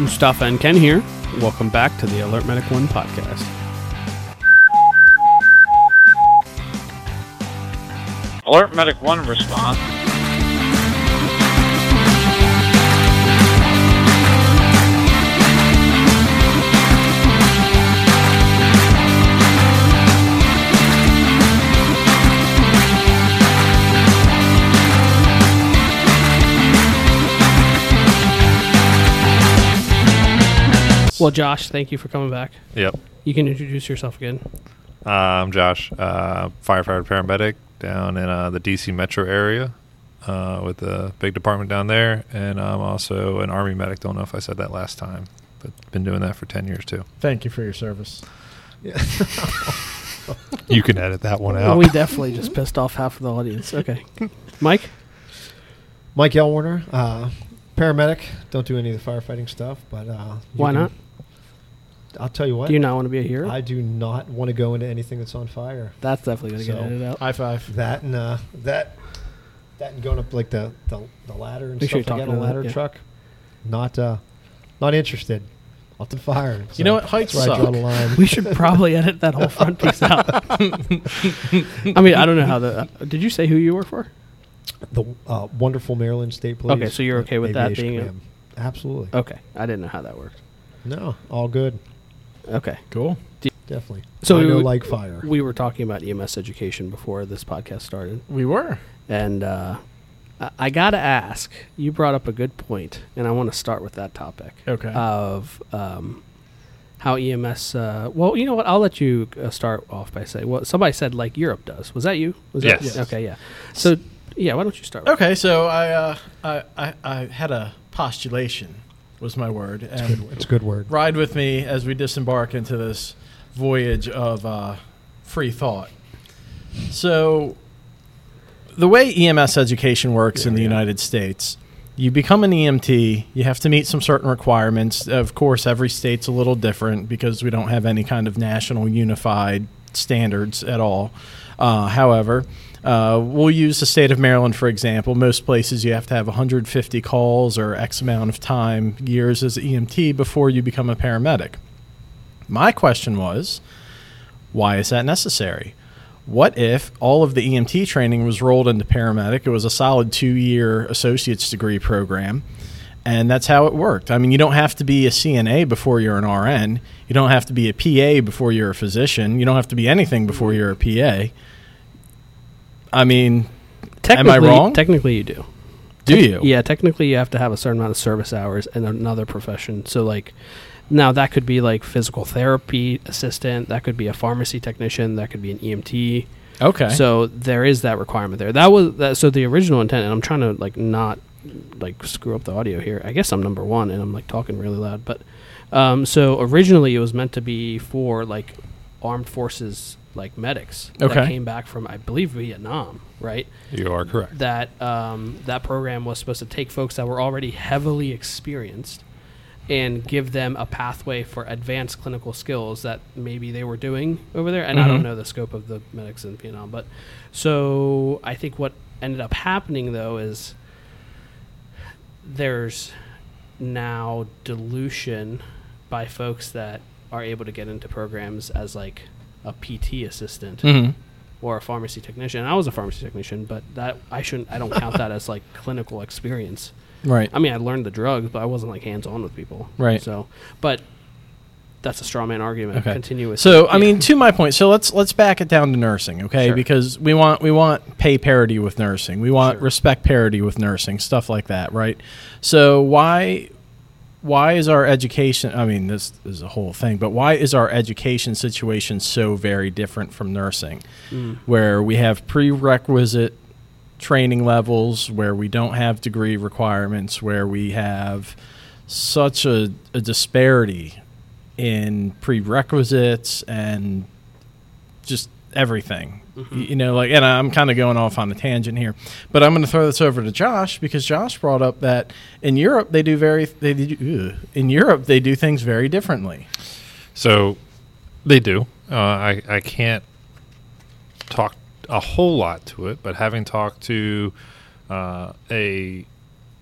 Mustafa and Ken here. Welcome back to the Alert Medic One podcast. Alert Medic 1 response. Well, Josh, thank you for coming back. Yep. You can introduce yourself again. Uh, I'm Josh, uh, firefighter paramedic down in uh, the DC metro area uh, with the big department down there. And I'm also an Army medic. Don't know if I said that last time, but been doing that for 10 years too. Thank you for your service. Yeah. You can edit that one out. We definitely just pissed off half of the audience. Okay. Mike? Mike Elwarner, uh, paramedic. Don't do any of the firefighting stuff, but uh, Why can- not? I'll tell you what. Do you not want to be a hero? I do not want to go into anything that's on fire. That's definitely going to get So- edited out. High five. That and uh, that, that and going up like the the, the ladder and Make stuff you're like that on a ladder that, yeah. truck. Not uh, not interested. Off the fire. You know what? Heights That's where I draw suck. the line. We should probably edit that whole front piece out. I mean, I don't know how the. Uh, did you say who you work for? the uh, wonderful Maryland State Police. Okay, so you're okay with that Aviation being a- Absolutely. Okay. I didn't know how that worked. No, all good. Okay. Cool. Definitely. So I we know would- like fire. We were talking about EMS education before this podcast started. We were. And uh, I, I got to ask, you brought up a good point, and I want to start with that topic Okay. of um, how EMS. Uh, well, you know what? I'll let you uh, start off by saying, well, somebody said like Europe does. Was that you? Was that- Yes. okay, yeah. So, yeah, why don't you start? with okay, so I, uh, I, I, I had a postulation, was my word, and It's a good word. ride with me as we disembark into this voyage of uh, free thought. So, the way EMS education works in the United States, you become an EMT, you have to meet some certain requirements. Of course, every state's a little different because we don't have any kind of national unified standards at all. Uh, however, uh, we'll use the state of Maryland for example. Most places you have to have 150 calls or X amount of time, years as EMT before you become a paramedic. My question was, why is that necessary? What if all of the EMT training was rolled into paramedic? It was a solid two year associate's degree program, and that's how it worked. I mean, you don't have to be a CNA before you're an RN, you don't have to be a PA before you're a physician, you don't have to be anything before you're a PA. I mean, Technically, wrong? Technically, you do. do Tec- you? Yeah, technically, you have to have a certain amount of service hours in another profession. So, like, now that could be like physical therapy assistant, that could be a pharmacy technician, that could be an EMT. Okay. So there is that requirement there. That was that. So the original intent, and I'm trying to like not like screw up the audio here. I guess I'm number one, and I'm like talking really loud. But um, so originally it was meant to be for like armed forces like medics that came back from I believe Vietnam, right? You are correct. that um, that program was supposed to take folks that were already heavily experienced and give them a pathway for advanced clinical skills that maybe they were doing over there. And I don't Mhm. know the scope of the medics in Vietnam, but so I think what ended up happening though is there's now dilution by folks that are able to get into programs as like a PT assistant Mhm. or a pharmacy technician. I was a pharmacy technician, but that I shouldn't. I don't count that as like clinical experience. Right. I mean, I learned the drugs, but I wasn't like hands on with people. Right. So, but that's a straw man argument. Okay. Continue with. So I yeah. mean, to my point, so let's let's back it down to nursing, okay? Sure. Because we want we want pay parity with nursing, we want Sure. respect parity with nursing, stuff like that, right? So why why is our education? I mean, this is a whole thing, but why is our education situation so very different from nursing, Mm. where we have prerequisite training levels, where we don't have degree requirements, where we have such a, a disparity in prerequisites and just everything. Y- You know, like, and I'm kind of going off on a tangent here, but I'm going to throw this over to Josh because Josh brought up that in Europe they do very they do in Europe they do things very differently. So they do. Uh, I I can't talk a whole lot to it, but having talked to uh, a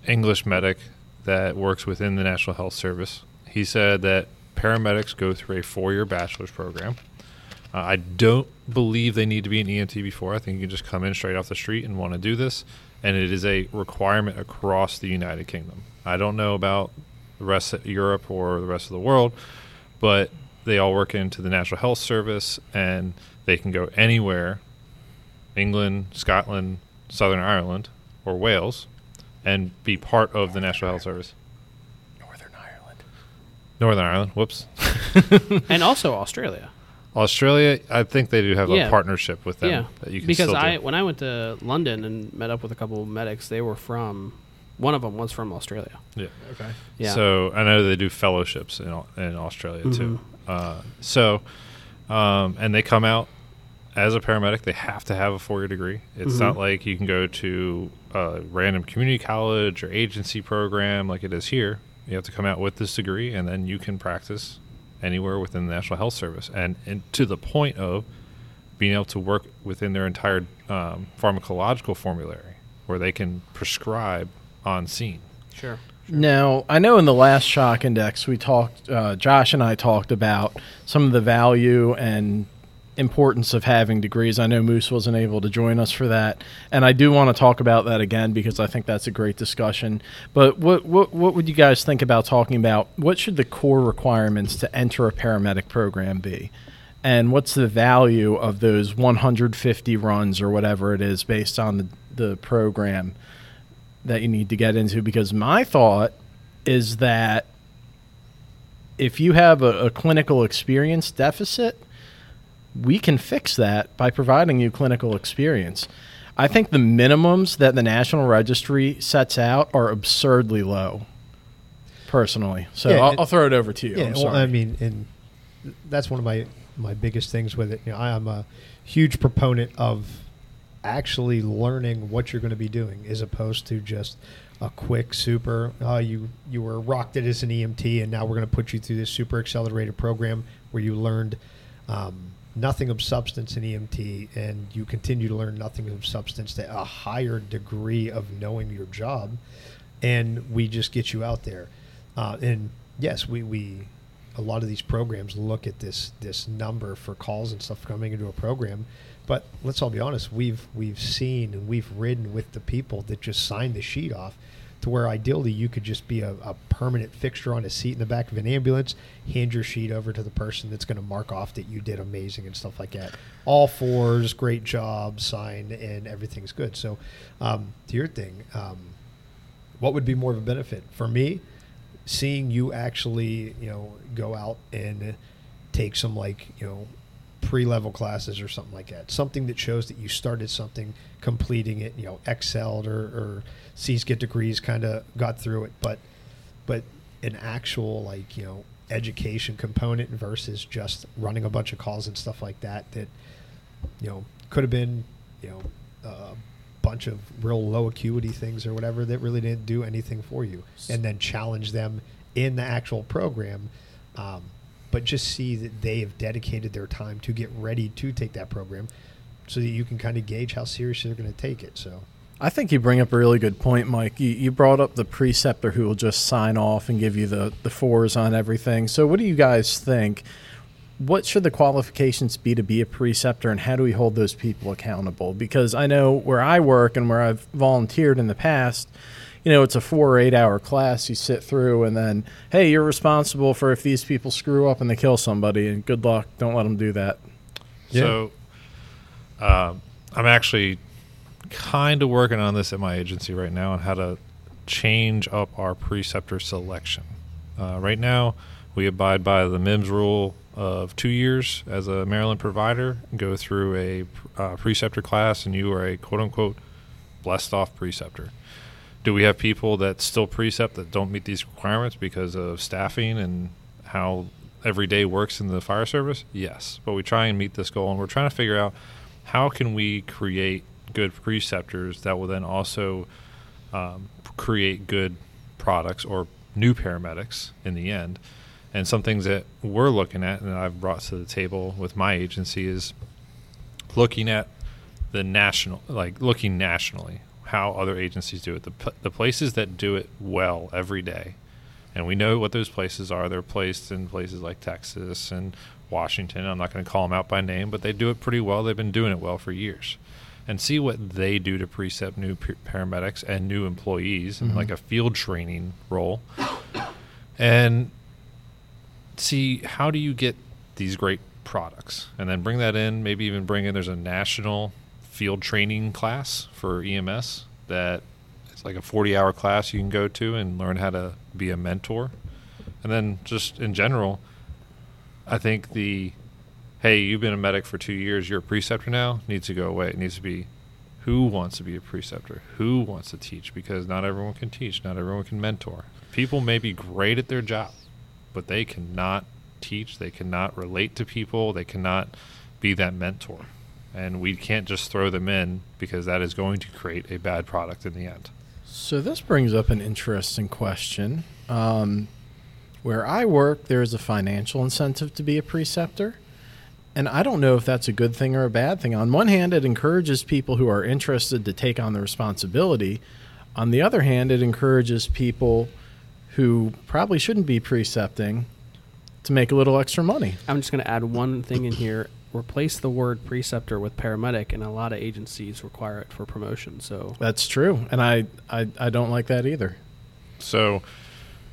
English medic that works within the National Health Service He said that paramedics go through a four-year bachelor's program. Uh, I don't believe they need to be an EMT before. I think you can just come in straight off the street and want to do this, and it is a requirement across the United Kingdom. I don't know about the rest of Europe or the rest of the world, but they all work into the National Health Service, and they can go anywhere, England, Scotland, Southern Ireland, or Wales, and be part of the National Health Service. Northern Ireland. Whoops. and also Australia. Australia, I think they do have Yeah. a partnership with them yeah, that you can because still I do. when I went to London and met up with a couple of medics, they were from. One of them was from Australia. Yeah. Okay. Yeah. So I know they do fellowships in in Australia too. Mm-hmm. Uh, so, um, and they come out as a paramedic. They have to have a four year degree. It's Mhm. not like you can go to a random community college or agency program like it is here. You have to come out with this degree, and then you can practice anywhere within the National Health Service, and, and to the point of being able to work within their entire um, pharmacological formulary, where they can prescribe on scene. Sure. Now, I know in the last shock index we talked, uh, Josh and I talked about some of the value and importance of having degrees. I know Moose wasn't able to join us for that, and I do want to talk about that again because I think that's a great discussion. But what what what would you guys think about talking about? What should the core requirements to enter a paramedic program be? And what's the value of those 150 runs or whatever it is based on the, the program that you need to get into? Because my thought is that if you have a, a clinical experience deficit, we can fix that by providing you clinical experience. I think the minimums that the National Registry sets out are absurdly low, personally. So Yeah, I'll, it- I'll throw it over to you. Yeah, well. I mean, and that's one of my my biggest things with it. You know, I am a huge proponent of actually learning what you're going to be doing, as opposed to just a quick super. Uh, you you were rocked it as an EMT, and now we're going to put you through this super accelerated program where you learned. Um, Nothing of substance in EMT, and you continue to learn nothing of substance to a higher degree of knowing your job, and we just get you out there. Uh, and yes, we, we a lot of these programs look at this this number for calls and stuff coming into a program, but let's all be honest, we've we've seen and we've ridden with the people that just signed the sheet off, to where ideally you could just be a, a permanent fixture on a seat in the back of an ambulance, hand your sheet over to the person that's going to mark off that you did amazing and stuff like that. All fours, great job, sign, and everything's good. So, um, to your thing. Um, what would be more of a benefit for me seeing you actually you know go out and take some like you know pre-level classes or something like that something that shows that you started something completing it you know excelled or, or C's get degrees kind of got through it. But but an actual like you know education component versus just running a bunch of calls and stuff like that that you know could have been you know a bunch of real low acuity things or whatever that really didn't do anything for you. And then challenge them in the actual program um, but just see that they have dedicated their time to get ready to take that program so that you can kind of gauge how serious they're going to take it so I think you bring up a really good point, Mike. You, you brought up the preceptor who will just sign off and give you the, the fours on everything. So, what do you guys think? What should the qualifications be to be a preceptor, and how do we hold those people accountable? Because I know where I work and where I've volunteered in the past, you know, it's a four or eight hour class you sit through, and then, hey, you're responsible for if these people screw up and they kill somebody, and good luck. Don't let them do that. So, um, I'm actually kind of working on this at my agency right now on how to change up our preceptor selection. Uh, right now, we abide by the MIEMSS rule of two years as a Maryland provider, go through a uh, preceptor class, and you are a quote unquote blessed off preceptor. Do we have people that still precept that don't meet these requirements because of staffing and how every day works in the fire service? Yes, but we try and meet this goal, and we're trying to figure out how can we create good preceptors that will then also um, create good products or new paramedics in the end. And some things that we're looking at and I've brought to the table with my agency is looking at the national, like looking nationally, how other agencies do it. The, the places that do it well every day And we know what those places are. They're placed in places like Texas and Washington. I'm not going to call them out by name, but they do it pretty well. They've been doing it well for years. And see what they do to precept new paramedics and new employees in like mm-hmm. a field training role. And see how do you get these great products and then bring that in maybe even bring in there's a national field training class for ems that it's like a 40 hour class you can go to and learn how to be a mentor and then just in general i think the hey you've been a medic for two years you're a preceptor now needs to go away it needs to be who wants to be a preceptor who wants to teach because not everyone can teach not everyone can mentor people may be great at their job but they cannot teach, they cannot relate to people, they cannot be that mentor. And we can't just throw them in because that is going to create a bad product in the end. So this brings up an interesting question. Um, where I work, there is a financial incentive to be a preceptor. And I don't know if that's a good thing or a bad thing. On one hand, it encourages people who are interested to take on the responsibility. On the other hand, it encourages people who probably shouldn't be precepting to make a little extra money. I'm just going to add one thing in here. Replace the word preceptor with paramedic, and a lot of agencies require it for promotion. So That's true. And I, I, I don't like that either. So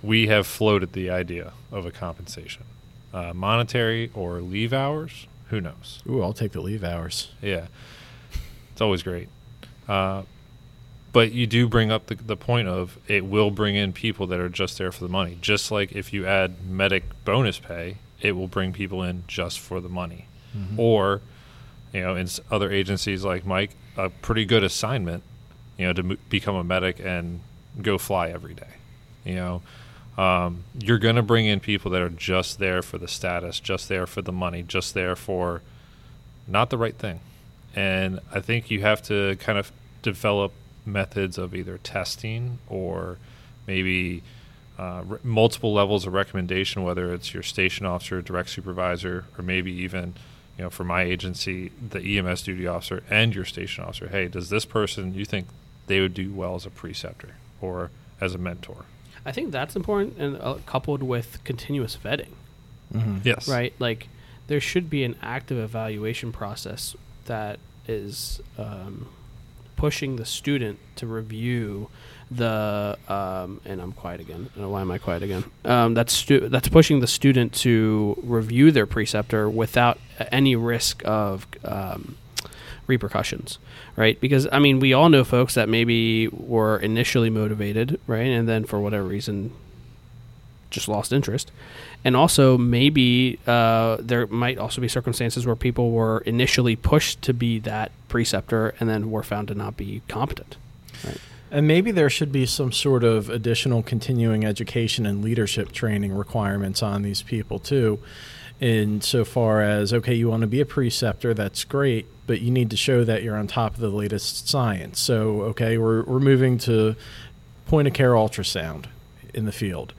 we have floated the idea of a compensation. Uh, monetary or leave hours, who knows? Ooh, I'll take the leave hours. Yeah, it's always great. Uh, but you do bring up the, the point of it will bring in people that are just there for the money. Just like if you add medic bonus pay, it will bring people in just for the money. Or, you know, in other agencies like Mike, a pretty good assignment, you know, to m- become a medic and go fly every day. You know, um, you're going to bring in people that are just there for the status, just there for the money, just there for not the right thing. And I think you have to kind of develop methods of either testing or maybe uh, re- multiple levels of recommendation, whether it's your station officer, direct supervisor, or maybe even, you know, for my agency, the EMS duty officer and your station officer. Hey, does this person you think they would do well as a preceptor or as a mentor? I think that's important, and uh, coupled with continuous vetting. Yes. right? Like there should be an active evaluation process that is um, pushing the student to review the um, and I'm quiet again. Uh, Why am I quiet again? Um, that's stu- that's pushing the student to review their preceptor without any risk of um, repercussions, right? Because I mean, we all know folks that maybe were initially motivated, right, and then for whatever reason just lost interest. And also, maybe uh, there might also be circumstances where people were initially pushed to be that preceptor and then were found to not be competent. right? And maybe there should be some sort of additional continuing education and leadership training requirements on these people too. In so far as okay, you want to be a preceptor, that's great, but you need to show that you're on top of the latest science. So okay, we're we're moving to point of care ultrasound in the field.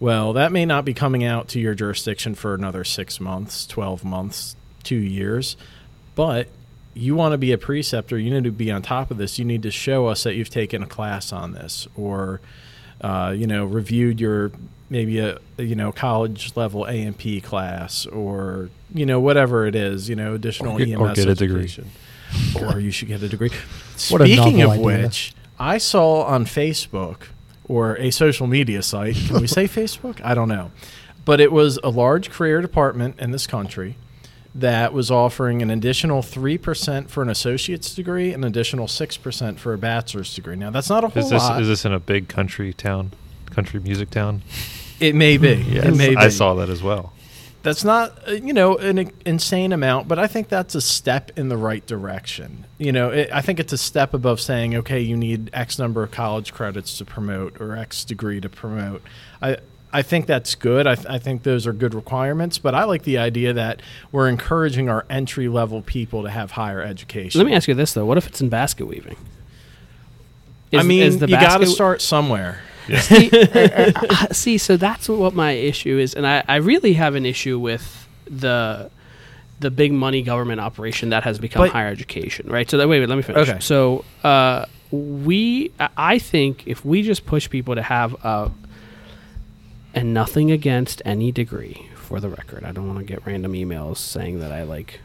Well, that may not be coming out to your jurisdiction for another six months, twelve months, two years, but you want to be a preceptor, you need to be on top of this. You need to show us that you've taken a class on this, or uh, you know, reviewed your maybe a you know college level A and P class, or you know whatever it is, you know, additional Or get- EMS or get a degree. or you should get a degree. A Speaking novel of idea. which, I saw on Facebook or a social media site. Can we say Facebook? I don't know. But it was a large career department in this country that was offering an additional 3% for an associate's degree and an additional 6% for a bachelor's degree. Now, that's not a whole Is this lot. is this in a big country town, country music town? It may be. It may be. I saw that as well. That's not, uh, you know, an insane amount, but I think that's a step in the right direction. You know, it, I think it's a step above saying, okay, you need X number of college credits to promote or X degree to promote. I, I think that's good. I, th- I think those are good requirements, but I like the idea that we're encouraging our entry level people to have higher education. Let me ask you this though: What if it's in basket weaving? I mean, is the you got to start somewhere. See, uh, uh, see, so that's what my issue is, and I, I really have an issue with the the big money government operation that has become But- higher education, right? So that wait, wait, let me finish. Okay. So uh, we, I think, if we just push people to have a and nothing against any degree. For the record, I don't want to get random emails saying that I like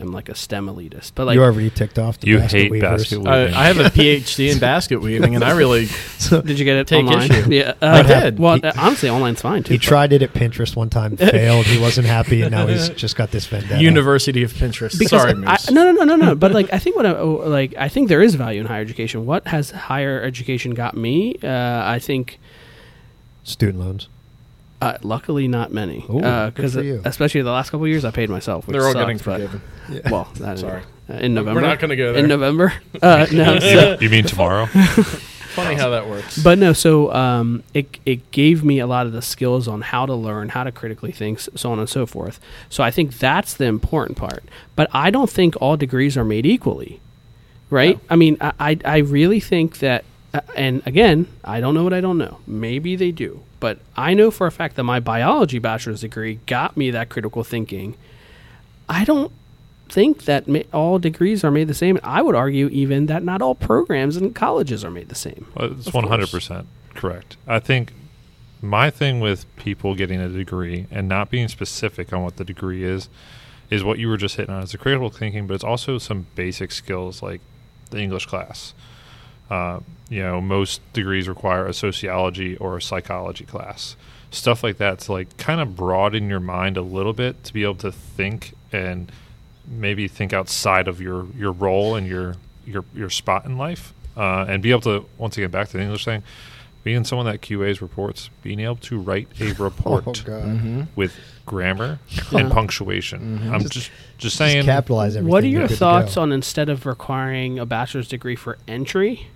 am like a STEM elitist, but like you already ticked off the You basket hate weavers. basket weaving. I have a PhD in basket weaving, and I really So Did you get it Take online? issue. Yeah, I uh, did. Well, He- uh, honestly, online's fine too. he tried it at Pinterest one time, failed. He wasn't happy, and now he's just got this vendetta. University of Pinterest. Because Sorry, I, Moose. no, no, no, no, no. but like, I think what I, oh, like I think there is value in higher education. What has higher education got me? Uh, I think, Student loans. Uh, luckily, not many. Because for you. especially the last couple of years, I paid myself. Which They're all sucks, getting but- forgiven. Well, that Sorry. uh, in November. we're not gonna go there. In November. Uh, no, so, you mean tomorrow? Funny how that works. but no. So um, it it gave me a lot of the skills on how to learn, how to critically think, so on and so forth. So I think that's the important part. But I don't think all degrees are made equally, right? No. I mean, I I, I really think that. Uh, and again, I don't know what I don't know. Maybe they do, but I know for a fact that my biology bachelor's degree got me that critical thinking. I don't think that ma- all degrees are made the same. I would argue even that not all programs and colleges are made the same. Well, it's one hundred percent correct. I think my thing with people getting a degree and not being specific on what the degree is is what you were just hitting on. It's a critical thinking, but it's also some basic skills like the English class. Uh, you know, most degrees require a sociology or a psychology class. Stuff like that to like kind of broaden your mind a little bit to be able to think and maybe think outside of your your role and your your your spot in life, uh, and be able to once again back to the English thing, being someone that QA's reports, being able to write a report Oh, God. Mm-hmm. with grammar Yeah. and punctuation. Mhm. I'm Just- just just Just saying. capitalize everything. What are your thoughts on instead of requiring a bachelor's degree for entry?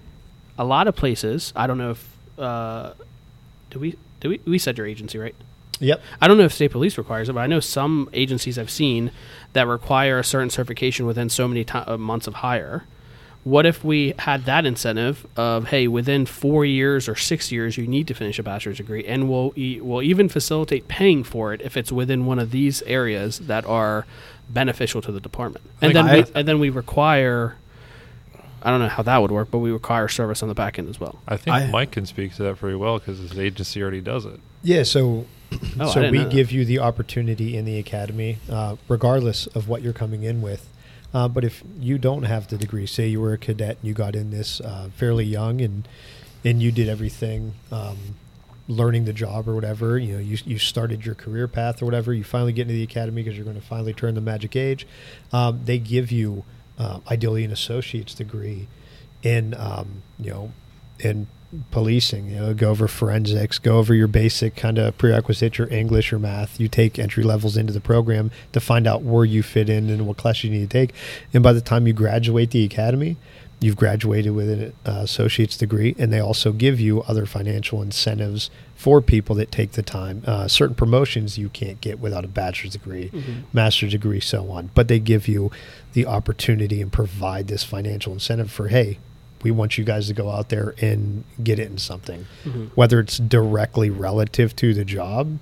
A lot of places, I don't know if uh, do we do we we said your agency right? Yep. I don't know if state police requires it, but I know some agencies I've seen that require a certain certification within so many ti uh, months of hire. What if we had that incentive of hey, within four years or six years, you need to finish a bachelor's degree, and we'll e- we'll even facilitate paying for it if it's within one of these areas that are beneficial to the department, and then we, and then we require. I don't know how that would work, but we require service on the back end as well. I think I- Mike can speak to that pretty well because his agency already does it. Yeah. So, Oh, so we give you the opportunity in the academy, uh, regardless of what you're coming in with. Uh, but if you don't have the degree, say you were a cadet and you got in this uh, fairly young and and you did everything, um, learning the job or whatever, you know, you you started your career path or whatever. You finally get into the academy because you're going to finally turn the magic age. Um, they give you uh, ideally an associate's degree in um, you know in policing. You know, go over forensics, go over your basic kind of prerequisites, your English or math. You take entry levels into the program to find out where you fit in and what class you need to take. And by the time you graduate the academy, you've graduated with an uh, associate's degree, and they also give you other financial incentives for people that take the time. Uh, certain promotions you can't get without a bachelor's degree, master's degree, so on. But they give you the opportunity and provide this financial incentive for, hey, we want you guys to go out there and get it in something, Mhm. whether it's directly relative to the job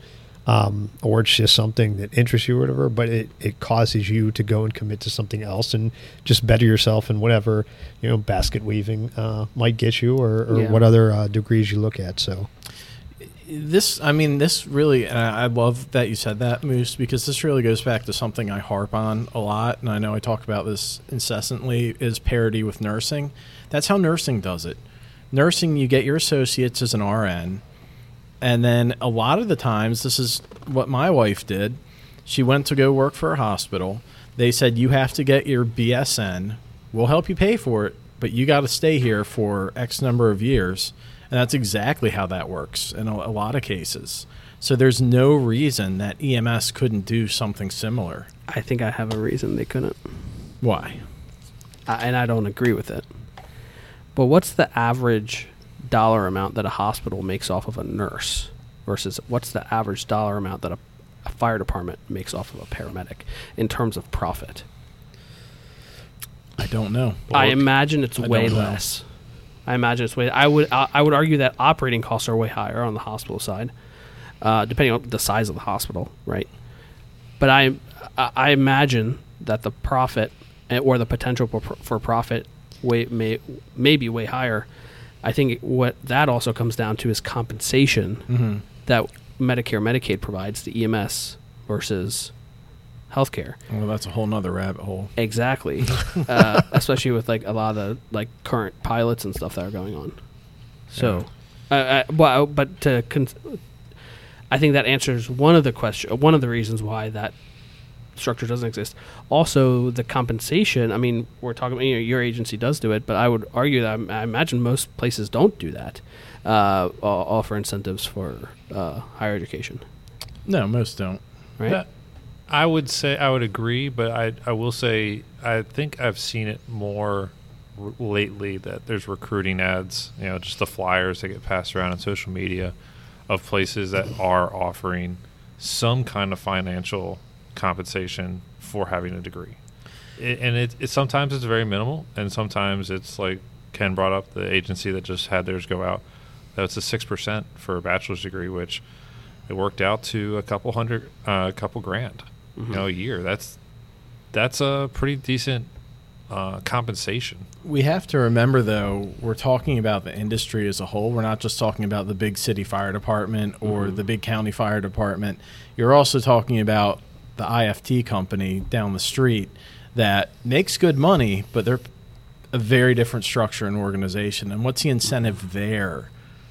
um, or it's just something that interests you or whatever, but it, it causes you to go and commit to something else and just better yourself in whatever, you know, basket weaving uh, might get you or, or Yeah. what other uh, degrees you look at. So, this i mean this really and I, I love that you said that moose because this really goes back to something i harp on a lot and i know i talk about this incessantly is parity with nursing that's how nursing does it nursing you get your associates as an rn and then a lot of the times this is what my wife did she went to go work for a hospital they said you have to get your bsn we'll help you pay for it but you got to stay here for x number of years and that's exactly how that works in a, a lot of cases. So there's no reason that EMS couldn't do something similar. I think I have a reason they couldn't. Why? I, and I don't agree with it. But what's the average dollar amount that a hospital makes off of a nurse versus what's the average dollar amount that a, a fire department makes off of a paramedic in terms of profit? I don't know. I imagine it's I way less. I imagine it's way. I would I, I would argue that operating costs are way higher on the hospital side, uh, depending on the size of the hospital, right? But I I imagine that the profit eh, or the potential for, for profit way may may be way higher. I think what that also comes down to is compensation hmm that Medicare Medicaid provides the EMS versus healthcare. Well, that's a whole nother rabbit hole. Exactly, uh, especially with like a lot of the like current pilots and stuff that are going on. So, uh, uh, well, but to con- I think that answers one of the question, one of the reasons why that structure doesn't exist. Also, the compensation. I mean, we're talking. You know, your agency does do it, but I would argue that I, I imagine most places don't do that. Uh, offer incentives for uh, higher education, No, most don't. right? Yeah, I would say I would agree, but I I will say I think I've seen it more r- lately that there's recruiting ads, you know, just the flyers that get passed around on social media of places that are offering some kind of financial compensation for having a degree. It, and it, it sometimes it's very minimal, and sometimes it's like Ken brought up the agency that just had theirs go out. That's a six percent for a bachelor's degree, which it worked out to a couple hundred, uh, a couple grand, you know, a year. That's that's a pretty decent uh, compensation. We have to remember, though, we're talking about the industry as a whole. We're not just talking about the big city fire department or the big county fire department. You're also talking about the IFT company down the street that makes good money, but they're a very different structure and organization. And what's the incentive there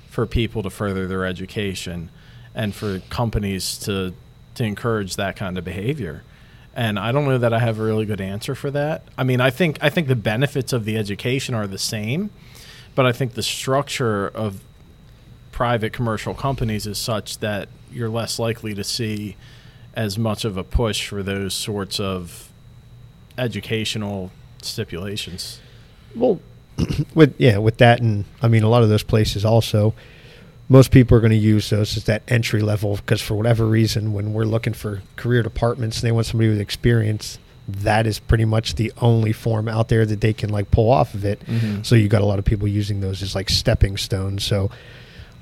for people to further their education and for companies to to encourage that kind of behavior? And I don't know that I have a really good answer for that. I mean, I think I think the benefits of the education are the same, but I think the structure of private commercial companies is such that you're less likely to see as much of a push for those sorts of educational stipulations. Well, with yeah, with that, and I mean a lot of those places also. Most people are going to use those as that entry level because for whatever reason, when we're looking for career departments and they want somebody with experience, that is pretty much the only form out there that they can like pull off of it. Mhm. So you got a lot of people using those as like stepping stones. So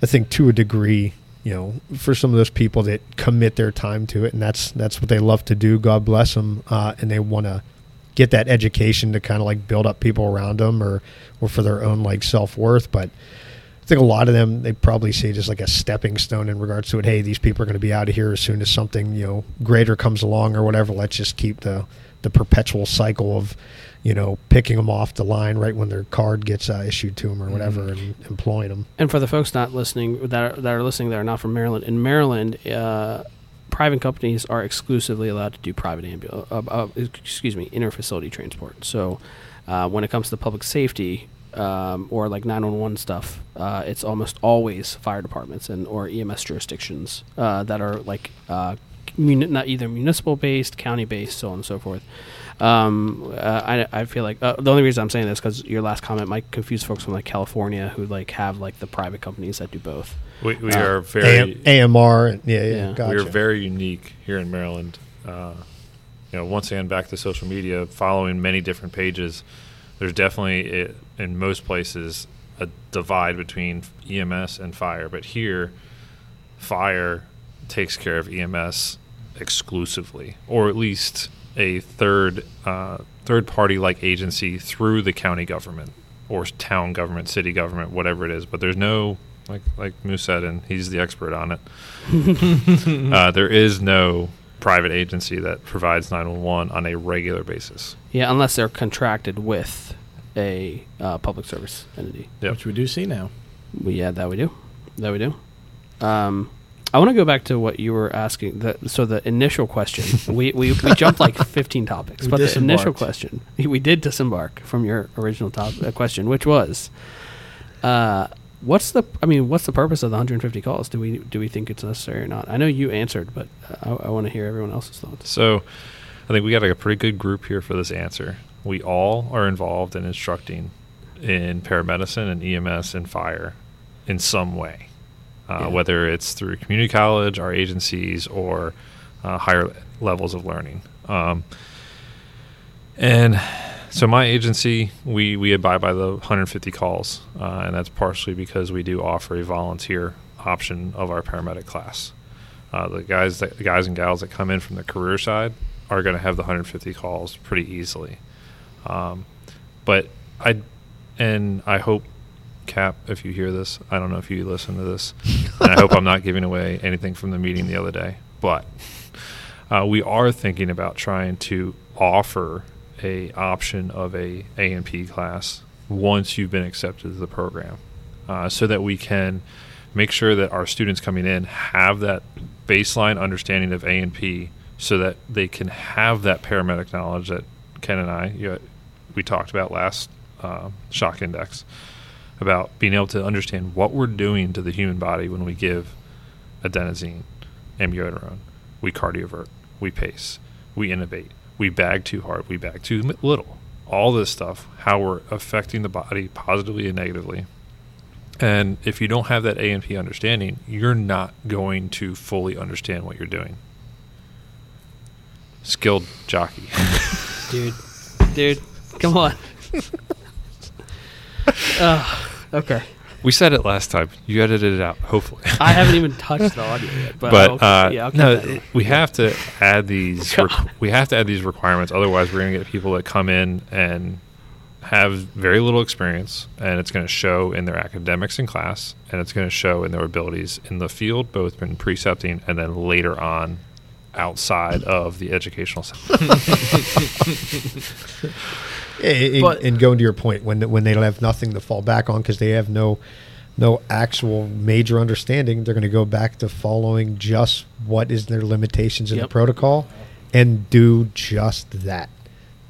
I think to a degree, you know, for some of those people that commit their time to it, and that's that's what they love to do. God bless them, uh, and they want to get that education to kind of like build up people around them, or or for their own like self worth. But I think a lot of them they probably see it as like a stepping stone in regards to it. Hey, these people are going to be out of here as soon as something you know greater comes along or whatever. Let's just keep the the perpetual cycle of you know picking them off the line right when their card gets uh, issued to them or whatever, and employing them. And for the folks not listening that are, that are listening that are not from Maryland, in Maryland, uh, private companies are exclusively allowed to do private ambulance, uh, uh, excuse me, interfacility transport. So uh, when it comes to public safety um, or like 911 stuff, uh, it's almost always fire departments and or EMS jurisdictions uh, that are like uh, muni- not either municipal based, county based, so on and so forth. Um, uh, I, I feel like uh, the only reason I'm saying this because your last comment might confuse folks from like California who like have like the private companies that do both. We, we Uh, are very AM, AMR, yeah, yeah, Yeah. gotcha. we are very unique here in Maryland. Uh, you know, once again, back to social media, following many different pages. There's definitely i in most places a divide between EMS and fire, but here, fire takes care of EMS exclusively, or at least a third uh, third party like agency through the county government or town government, city government, whatever it is. But there's no like like Moose said, and he's the expert on it. uh, there is no private agency that provides 911 on a regular basis. Yeah, unless they're contracted with a uh, public service entity. Yep. Which we do see now. We yeah, that we do, that we do. Um, I want to go back to what you were asking. The, so the initial question, we, we, we jumped like 15 topics, We but the initial question, we did disembark from your original top, uh, question, which was, uh, what's the, I mean, what's the purpose of the 150 calls? Do we do we think it's necessary or not? I know you answered, but I, I want to hear everyone else's thoughts. So I think we got a pretty good group here for this answer. We all are involved in instructing in paramedicine and EMS and fire in some way, uh, Yeah. whether it's through community college, our agencies, or uh, higher levels of learning. Um, and so my agency, we, we abide by the 150 calls, uh, and that's partially because we do offer a volunteer option of our paramedic class. Uh, the guys that the guys and gals that come in from the career side are going to have the 150 calls pretty easily. Um, but I and I hope Cap, if you hear this, I don't know if you listen to this, and I hope I'm not giving away anything from the meeting the other day, but uh, we are thinking about trying to offer a option of a A and P class once you've been accepted to the program, uh, so that we can make sure that our students coming in have that baseline understanding of A and P, so that they can have that paramedic knowledge that Ken and I you we talked about last uh, shock index about being able to understand what we're doing to the human body when we give adenosine, amiodarone, we cardiovert, we pace, we intubate, we bag too hard, we bag too little. All this stuff, how we're affecting the body positively and negatively. And if you don't have that A and P understanding, you're not going to fully understand what you're doing. Skilled jockey. dude, dude, come on. uh, okay, we said it last time. You edited it out, hopefully. I haven't even touched the audio yet, but, but uh, yeah, no, we have to add these. Requ- we have to add these requirements. Otherwise, we're going to get people that come in and have very little experience, and it's going to show in their academics in class, and it's going to show in their abilities in the field, both in precepting and then later on outside of the educational center. And, But- and going to your point, when when they have nothing to fall back on because they have no no actual major understanding, they're going to go back to following just what is their limitations in the protocol and do just that,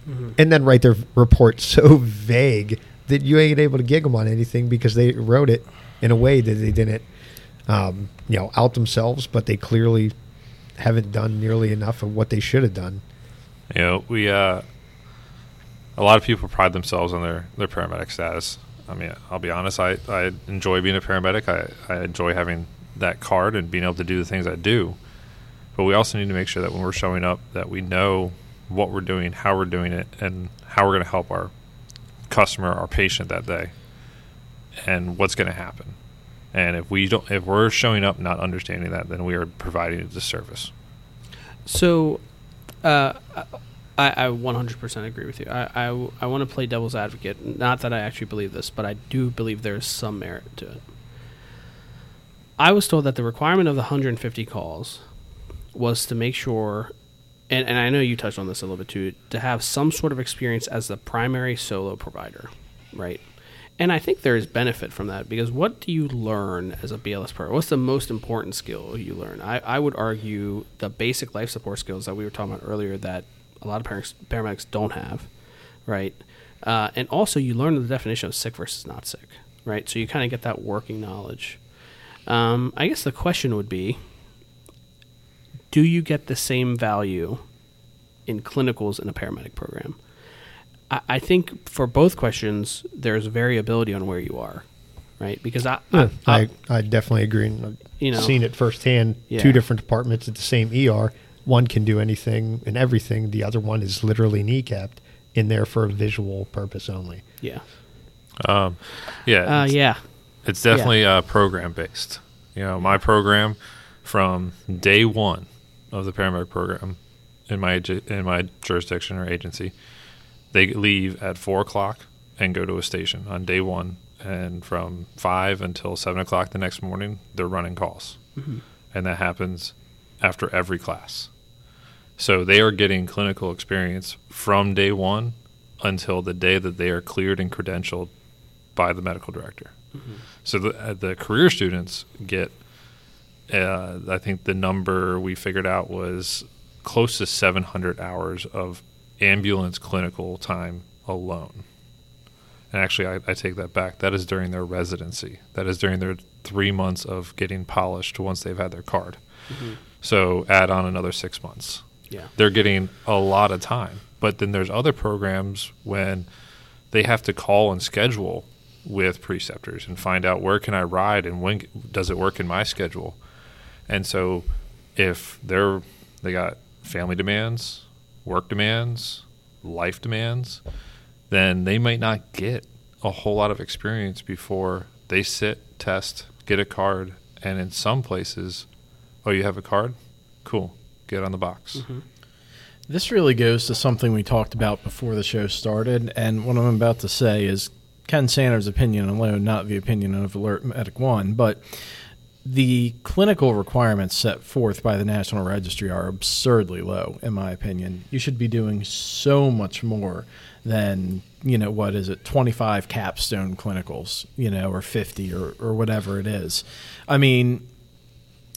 Mm-hmm. and then write their report so vague that you ain't able to gig them on anything because they wrote it in a way that they didn't, um, you know, out themselves, but they clearly haven't done nearly enough of what they should have done. You know, we uh, a lot of people pride themselves on their their paramedic status. I mean, I'll be honest. I, I enjoy being a paramedic. I, I enjoy having that card and being able to do the things I do. But we also need to make sure that when we're showing up, that we know what we're doing, how we're doing it, and how we're going to help our customer, our patient that day, and what's going to happen. And if we don't, if we're showing up not understanding that, then we are providing a disservice. So, uh, I, I 100% agree with you. I, I, want to play devil's advocate. Not that I actually believe this, but I do believe there's some merit to it. I was told that the requirement of the 150 calls was to make sure, and, and I know you touched on this a little bit too, to have some sort of experience as the primary solo provider, right? And I think there is benefit from that because what do you learn as a BLS pro? What's the most important skill you learn? I, I would argue the basic life support skills that we were talking about earlier that a lot of paramedics, paramedics don't have, right? Uh, and also, you learn the definition of sick versus not sick, right? So you kind of get that working knowledge. Um, I guess the question would be do you get the same value in clinicals in a paramedic program? I, I think for both questions, there's variability on where you are, right? Because I, I, I, I definitely agree. And I've You know. seen it firsthand. Yeah. Two different departments at the same ER. One can do anything and everything. The other one is literally kneecapped in there for a visual purpose only. yeah, Um, yeah, uh, it's- yeah, It's definitely uh, program based. You know, my program from day one of the paramedic program in my in my jurisdiction or agency, they leave at four o'clock and go to a station on day one, and from five until seven o'clock the next morning, they're running calls, and that happens after every class. So they are getting clinical experience from day one until the day that they are cleared and credentialed by the medical director. So the uh, the career students get, uh, I think the number we figured out was close to 700 hours of ambulance clinical time alone. And actually, I, I take that back. That is during their residency. That is during their three months of getting polished once they've had their card. So add on another six months yeah. they're getting a lot of time. But then there's other programs when they have to call and schedule with preceptors and find out where can I ride and when does it work in my schedule. And so if they're they got family demands, work demands, life demands, then they might not get a whole lot of experience before they sit, test, get a card, and in some places, oh, you have a card? Cool. Get on the box. Mm-hmm. This really goes to something we talked about before the show started, and what I'm about to say is Ken Sanders' opinion alone, not the opinion of Alert Medic One, but the clinical requirements set forth by the National Registry are absurdly low, in my opinion. You should be doing so much more than, you know, what is it, 25 capstone clinicals, you know, or 50 or, or whatever it is. I mean,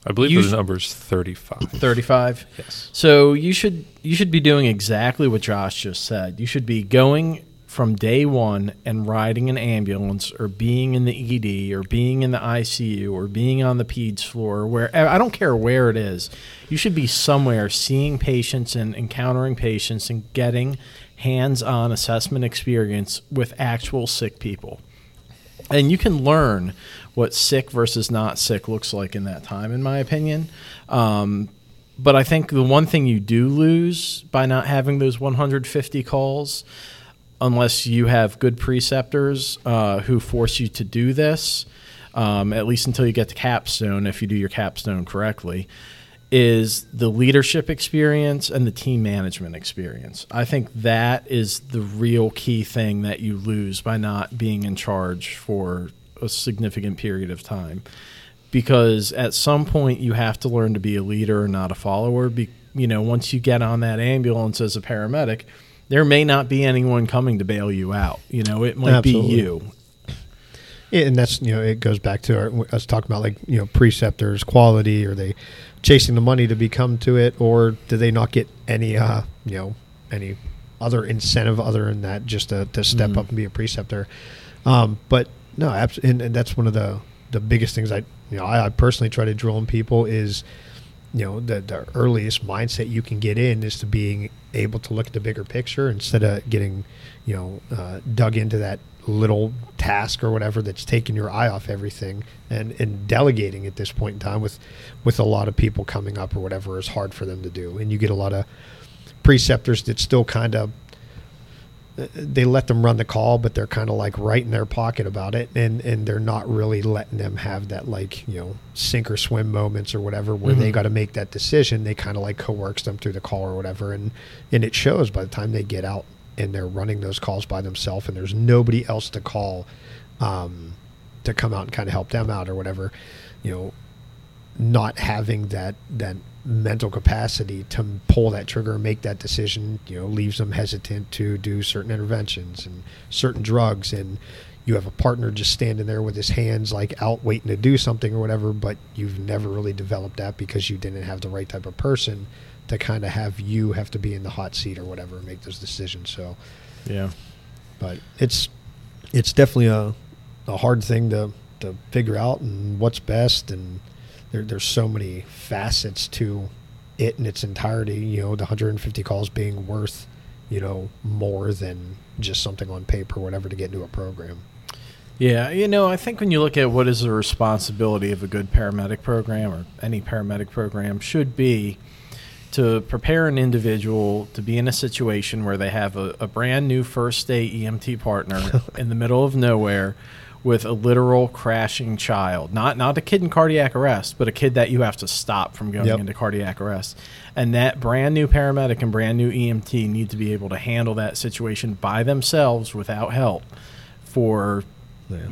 I believe the sh- number's 35. 35. Yes. So you should you should be doing exactly what Josh just said. You should be going from day one and riding an ambulance or being in the ED or being in the ICU or being on the peds floor or where I don't care where it is. You should be somewhere seeing patients and encountering patients and getting hands-on assessment experience with actual sick people. And you can learn what sick versus not sick looks like in that time, in my opinion. Um, but I think the one thing you do lose by not having those 150 calls, unless you have good preceptors uh, who force you to do this, um, at least until you get to capstone, if you do your capstone correctly, is the leadership experience and the team management experience. I think that is the real key thing that you lose by not being in charge for a significant period of time. Because at some point you have to learn to be a leader and not a follower. Be, you know, once you get on that ambulance as a paramedic, there may not be anyone coming to bail you out. You know, it might Absolutely. be you. Yeah, and that's you know it goes back to our, us talking about like you know preceptors quality are they chasing the money to become to it or do they not get any uh you know any other incentive other than that just to, to step Mhm. up and be a preceptor um but no abs- and, and that's one of the the biggest things I you know I, I personally try to drill in people is you know the the earliest mindset you can get in is to being able to look at the bigger picture instead of getting you know uh, dug into that little task or whatever that's taking your eye off everything and and delegating at this point in time with with a lot of people coming up or whatever is hard for them to do. And you get a lot of preceptors that still kind of they let them run the call, but they're kind of like right in their pocket about it, and and they're not really letting them have that like you know sink or swim moments or whatever where they Mhm. got to make that decision. They kind of like coerce them through the call or whatever, and and it shows by the time they get out and they're running those calls by themselves, and there's nobody else to call um, to come out and kind of help them out or whatever. You know, not having that that mental capacity to pull that trigger and make that decision, you know, leaves them hesitant to do certain interventions and certain drugs and you have a partner just standing there with his hands like out waiting to do something or whatever, but you've never really developed that because you didn't have the right type of person to kind of have you have to be in the hot seat or whatever and make those decisions. So, Yeah. but it's it's definitely a a hard thing to to figure out and what's best and there, there's so many facets to it in its entirety you know the 150 calls being worth you know more than just something on paper or whatever to get into a program. Yeah, you know, I think when you look at what is the responsibility of a good paramedic program or any paramedic program should be to prepare an individual to be in a situation where they have a, a brand new first day EMT partner in the middle of nowhere with a literal crashing child. Not not a kid in cardiac arrest, but a kid that you have to stop from going Yep. into cardiac arrest. And that brand new paramedic and brand new EMT need to be able to handle that situation by themselves without help for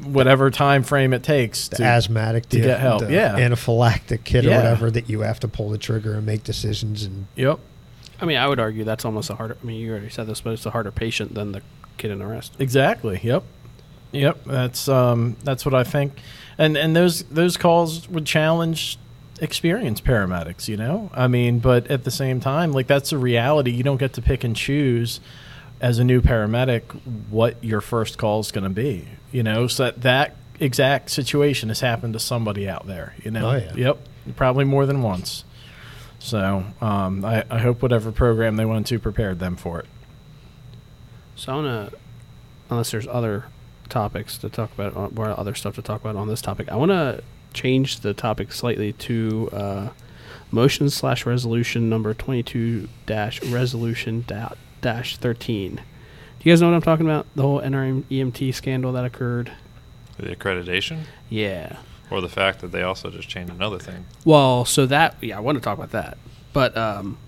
whatever time frame it takes the to asthmatic to the, get help, the yeah. anaphylactic kid or whatever that you have to pull the trigger and make decisions and Yep. I mean, I would argue that's almost a harder. I mean, you already said this, but it's a harder patient than the kid in arrest. Exactly. Yep. Yep. That's um that's what I think. And and those those calls would challenge experienced paramedics, you know? I mean, but at the same time, like that's a reality. You don't get to pick and choose as a new paramedic what your first call is going to be, you know? So that that exact situation has happened to somebody out there, you know? Oh, yeah. Yep. Probably more than once. So, um, I, I hope whatever program they went to prepared them for it. So I want to, unless there's other topics to talk about, or or other stuff to talk about on this topic, I want to change the topic slightly to uh, motion slash resolution number 22 dash resolution dash 13. Do you guys know what I'm talking about? The whole NREMT scandal that occurred? The accreditation, Yeah. or the fact that they also just changed another thing. Well, so that yeah, I want to talk about that. But um,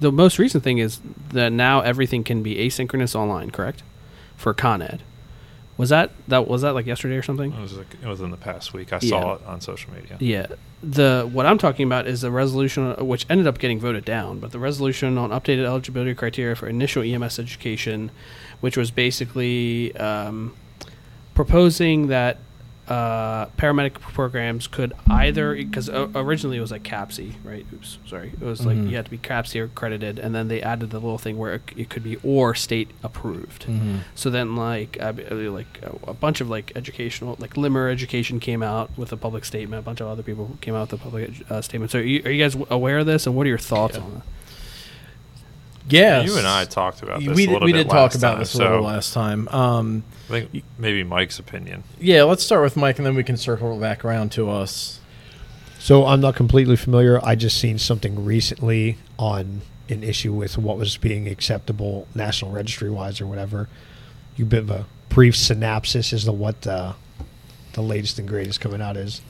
the most recent thing is that now everything can be asynchronous online, correct? For Con Ed. Was that that was that like yesterday or something? It was like, it was in the past week. I Yeah. saw it on social media. Yeah. The what I'm talking about is the resolution which ended up getting voted down, but the resolution on updated eligibility criteria for initial EMS education, which was basically um, proposing that uh, paramedic programs could either because originally it was like CAPSI, right? Oops, sorry, it was like Mhm. you had to be CAPSI accredited, and then they added the little thing where it, it could be or state approved. Mm-hmm. So then, like, uh, uh, like uh, a bunch of like educational, like Limmer Education came out with a public statement. A bunch of other people came out with a public uh, statement. So, are you, are you guys aware of this? And what are your thoughts Yeah. on it? Yeah, You and I talked about this. we a did, little we bit did talk last about time, this a so little last time. Um, I think maybe Mike's opinion. yeah, let's start with Mike, and then we can circle back around to us. So I'm not completely familiar. I just seen something recently on an issue with what was being acceptable national registry wise or whatever. You bit of a brief synopsis as to what uh, the latest and greatest coming out is.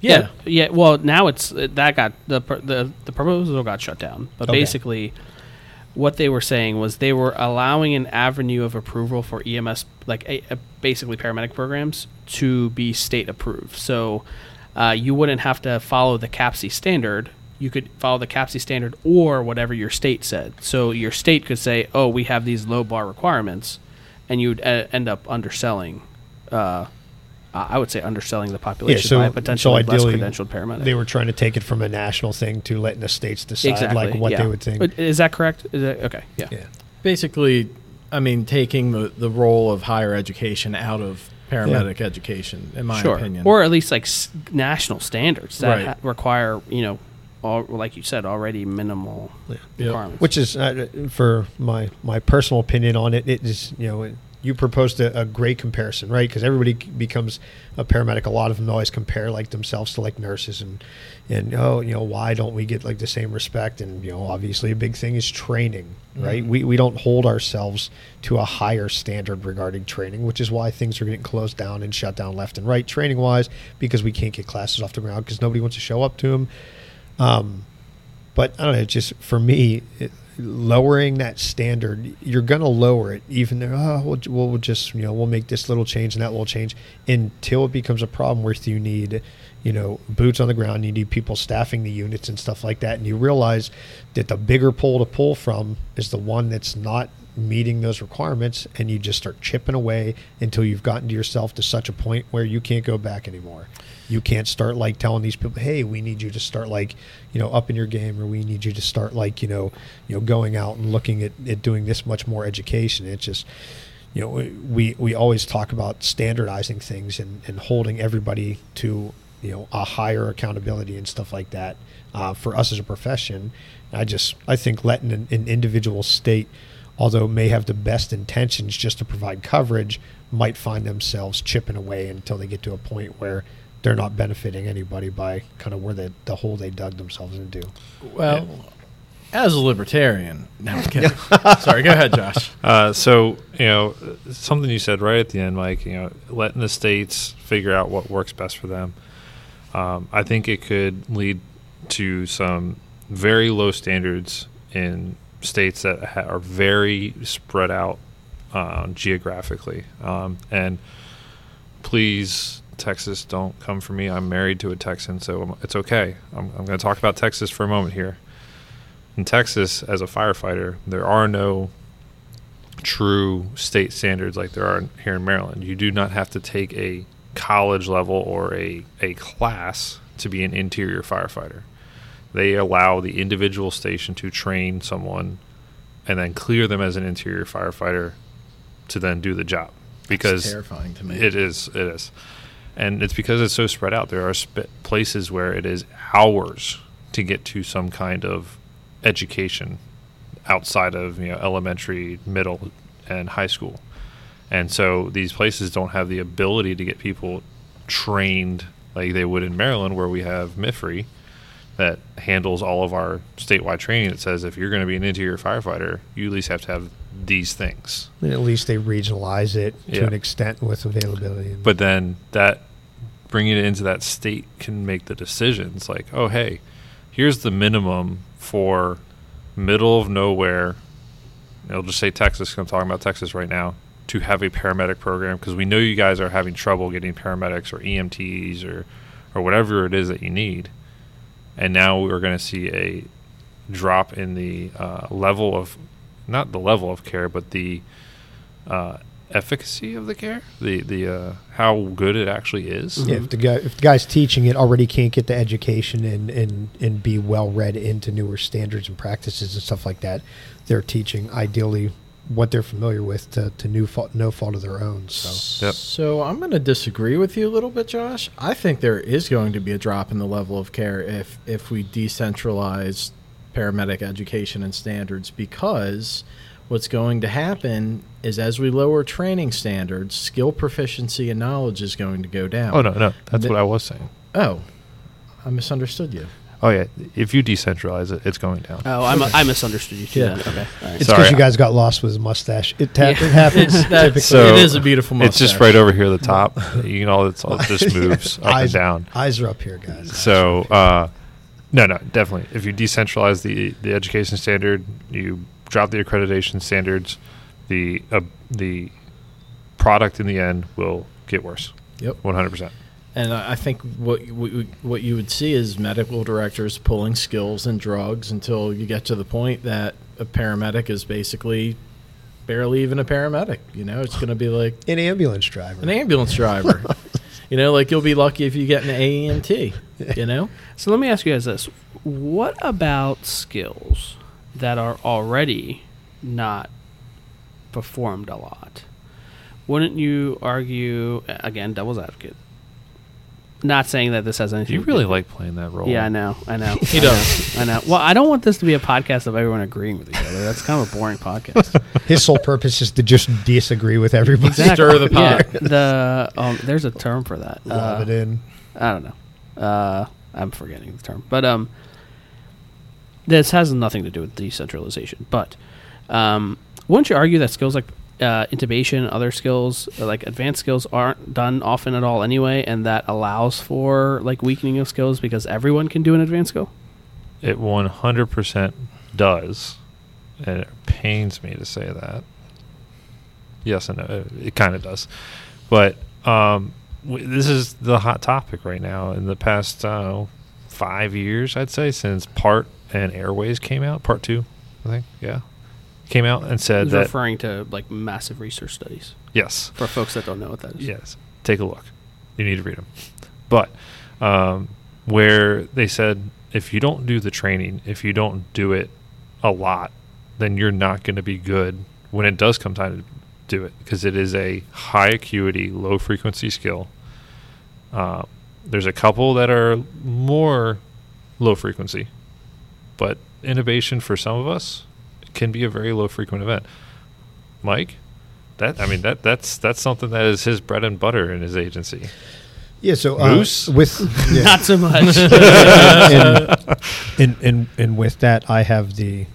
Yeah, yeah. Well, now it's uh, that got the the the proposal got shut down. But Okay. basically, what they were saying was they were allowing an avenue of approval for EMS, like a, a basically paramedic programs, to be state approved. So uh, you wouldn't have to follow the CAPSI standard. You could follow the CAPSI standard or whatever your state said. So your state could say, "Oh, we have these low bar requirements," and you'd uh, end up underselling. Uh, I would say underselling the population so- by a so potentially less credentialed paramedic. They were trying to take it from a national thing to letting the states decide exactly like what yeah. they would think. Is that correct? Is that, okay, yeah. yeah. basically, I mean, taking the, the role of higher education out of paramedic education, in my sure. opinion. Or at least like s- national standards that Right. ha- require, you know, all, like you said, already minimal Yep. requirements. Which is, uh, for my my personal opinion on it, it is you know you proposed a, a great comparison, right? Because everybody becomes a paramedic. A lot of them always compare like themselves to like nurses and and oh you know why don't we get like the same respect? And you know obviously a big thing is training, right? Mhm. We we don't hold ourselves to a higher standard regarding training, which is why things are getting closed down and shut down left and right training wise because we can't get classes off the ground because nobody wants to show up to them. Um, but I don't know. Just for me, it, lowering that standard, you're going to lower it. Even though oh, we'll, we'll just you know we'll make this little change and that little change until it becomes a problem where you need you know boots on the ground. You need people staffing the units and stuff like that, and you realize that the bigger pole to pull from is the one that's not meeting those requirements and you just start chipping away until you've gotten to yourself to such a point where you can't go back anymore you can't start like telling these people hey we need you to start like you know up in your game or we need you to start like you know you know going out and looking at, at doing this much more education. It's just you know we we always talk about standardizing things and, and holding everybody to you know a higher accountability and stuff like that uh, for us as a profession. I just i think letting an, an individual state although may have the best intentions just to provide coverage might find themselves chipping away until they get to a point where they're not benefiting anybody by kind of where they, the hole they dug themselves into. well, as a libertarian, no, I'm kidding. Sorry, go ahead, Josh. Uh, so you know something you said right at the end, Mike. You know, letting the states figure out what works best for them. Um, I think it could lead to some very low standards in states that ha- are very spread out uh, geographically. Um, and please, Texas, don't come for me. I'm married to a Texan, so it's okay. I'm, I'm going to talk about Texas for a moment here. In Texas, as a firefighter, there are no true state standards like there are here in Maryland. You do not have to take a college level or a, a class to be an interior firefighter. They allow the individual station to train someone and then clear them as an interior firefighter to then do the job because It's terrifying to me. it is. It is. And it's because it's so spread out. There are sp- places where it is hours to get to some kind of education outside of you know elementary, middle, and high school. And so these places don't have the ability to get people trained like they would in Maryland, where we have MFRI that handles all of our statewide training. That says if you're going to be an interior firefighter, you at least have to have these things. And at least they regionalize it to Yeah. an extent with availability. But then that bringing it into that state can make the decisions like, oh, hey, here's the minimum for middle of nowhere. I'll just say Texas, I'm talking about Texas right now. to have a paramedic program because we know you guys are having trouble getting paramedics or EMTs or or whatever it is that you need. And now we're going to see a drop in the uh, level of not the level of care, but the uh, efficacy of the care, the the uh, how good it actually is. Yeah, if the guy if the guy's teaching it already can't get the education and and and be well read into newer standards and practices and stuff like that, they're teaching ideally what they're familiar with to, to new fault, no fault of their own. So Yep. So I'm going to disagree with you a little bit, Josh. I think there is going to be a drop in the level of care if if we decentralize paramedic education and standards because what's going to happen is as we lower training standards, skill proficiency and knowledge is going to go down. Oh no, no, that's The- what I was saying. Oh, I misunderstood you. Oh yeah, if you decentralize it, it's going down. Oh, I'm, I misunderstood you too. Yeah. Okay. All right. it's because you guys got lost with his mustache. It, ta- Yeah. it happens It's typically. So- it is a beautiful mustache. It's just right over here at the top. you know, it's all it just moves up and down. Eyes are up here, guys. So uh, no, no, definitely. If you decentralize the the education standard, you drop the accreditation standards, the uh, the product in the end will get worse. Yep. one hundred percent. And I I think what you- what you would see is medical directors pulling skills and drugs until you get to the point that a paramedic is basically barely even a paramedic. You know, it's going to be like An ambulance driver. an ambulance driver. you know, like you'll be lucky if you get an AEMT. You know, So let me ask you guys this: What about skills that are already not performed a lot? Wouldn't you argue again, devil's advocate? Not saying that this has anything. You to really do- like playing that role. Yeah, I know. I know. He I does. Know, I know. Well, I don't want this to be a podcast of everyone agreeing with each other. That's kind of a boring podcast. His sole purpose is to just disagree with everybody. Stir the pot. Yeah, the um, there's a term for that. Lob Uh, it in. I don't know. Uh, I'm forgetting the term, but um, this has nothing to do with decentralization. But um, wouldn't you argue that skills like uh, intubation, other skills uh, like advanced skills aren't done often at all anyway, and that allows for like weakening of skills because everyone can do an advanced skill? It one hundred percent does, and it pains me to say that. Yes and it kind of does, but um, w- this is the hot topic right now. In the past, know, five years, I'd say, since Part and Airways came out, Part Two, I think, yeah, came out and said that referring to like massive research studies yes, for folks that don't know what that is. Yes, take a look. You need to read them. But um, where they said if you don't do the training, if you don't do it a lot, then you're not going to be good when it does come time to do it because it is a high acuity, low frequency skill. Uh, there's a couple that are more low frequency, but intubation for some of us can be a very low frequent event. Mike, that I mean that that's that's something that is his bread and butter in his agency. Yeah, so uh, Moose? with yeah. Not so much. and, and and and with that, I have the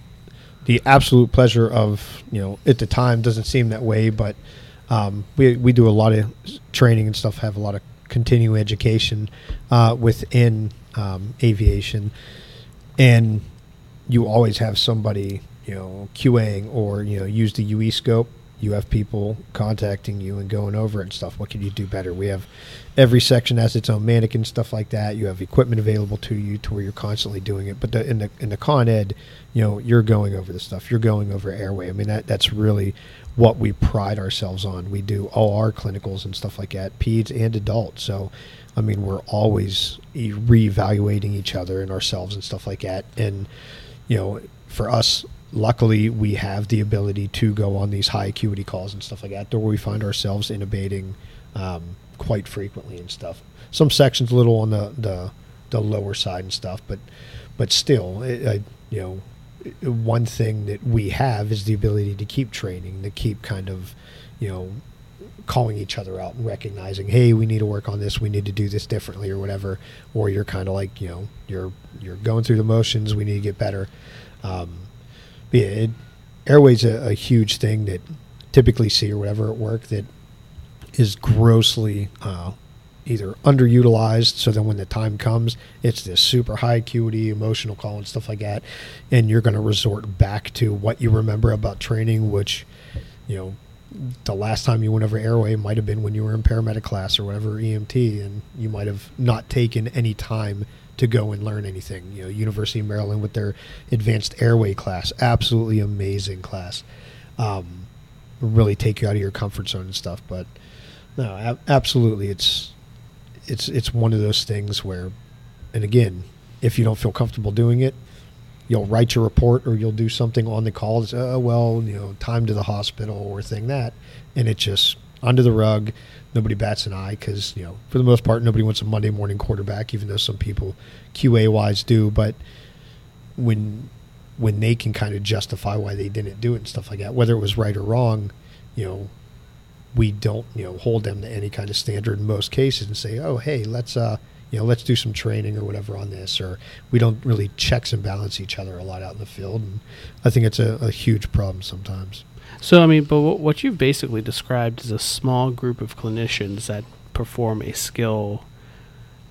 the absolute pleasure of you know at the time doesn't seem that way, but um, we we do a lot of training and stuff, have a lot of continuing education uh, within um, aviation, and you always have somebody you know QAing or you know use the UE scope. You have people contacting you and going over and stuff. What can you do better? We have every section has its own mannequin stuff like that. You have equipment available to you to where you're constantly doing it. But the, in the in the con ed, you know, you're going over the stuff. You're going over airway. I mean, that that's really what we pride ourselves on. We do all our clinicals and stuff like that, peds and adults. So, I mean, we're always reevaluating each other and ourselves and stuff like that. And you know, for us, luckily, we have the ability to go on these high acuity calls and stuff like that, where we find ourselves intubating um, quite frequently and stuff. Some sections a little on the, the the lower side and stuff, but but still, it, I, you know, one thing that we have is the ability to keep training, to keep kind of, you know, calling each other out and recognizing, hey, we need to work on this, we need to do this differently or whatever. Or you're kind of like, you know, you're you're going through the motions, we need to get better. Um, yeah, it, airway's a, a huge thing that typically see or whatever at work that is grossly uh, either underutilized. So then when the time comes, it's this super high acuity emotional call and stuff like that, and you're going to resort back to what you remember about training, which you know the last time you went over airway might have been when you were in paramedic class or whatever EMT, and you might have not taken any time to go and learn anything. You know, University of Maryland with their advanced airway class, absolutely amazing class. Um, really take you out of your comfort zone and stuff. But no, absolutely, it's it's it's one of those things where, and again, if you don't feel comfortable doing it, you'll write your report or you'll do something on the call. It's, uh, well, you know, time to the hospital or thing that, and it just under the rug. Nobody bats an eye because you know, for the most part, nobody wants a Monday morning quarterback, even though some people QA wise do. But when when they can kind of justify why they didn't do it and stuff like that, whether it was right or wrong, you know, we don't you know hold them to any kind of standard in most cases and say, oh hey, let's uh you know let's do some training or whatever on this, or we don't really checks and balance each other a lot out in the field, and I think it's a, a huge problem sometimes. So I mean, but wh- what you've basically described is a small group of clinicians that perform a skill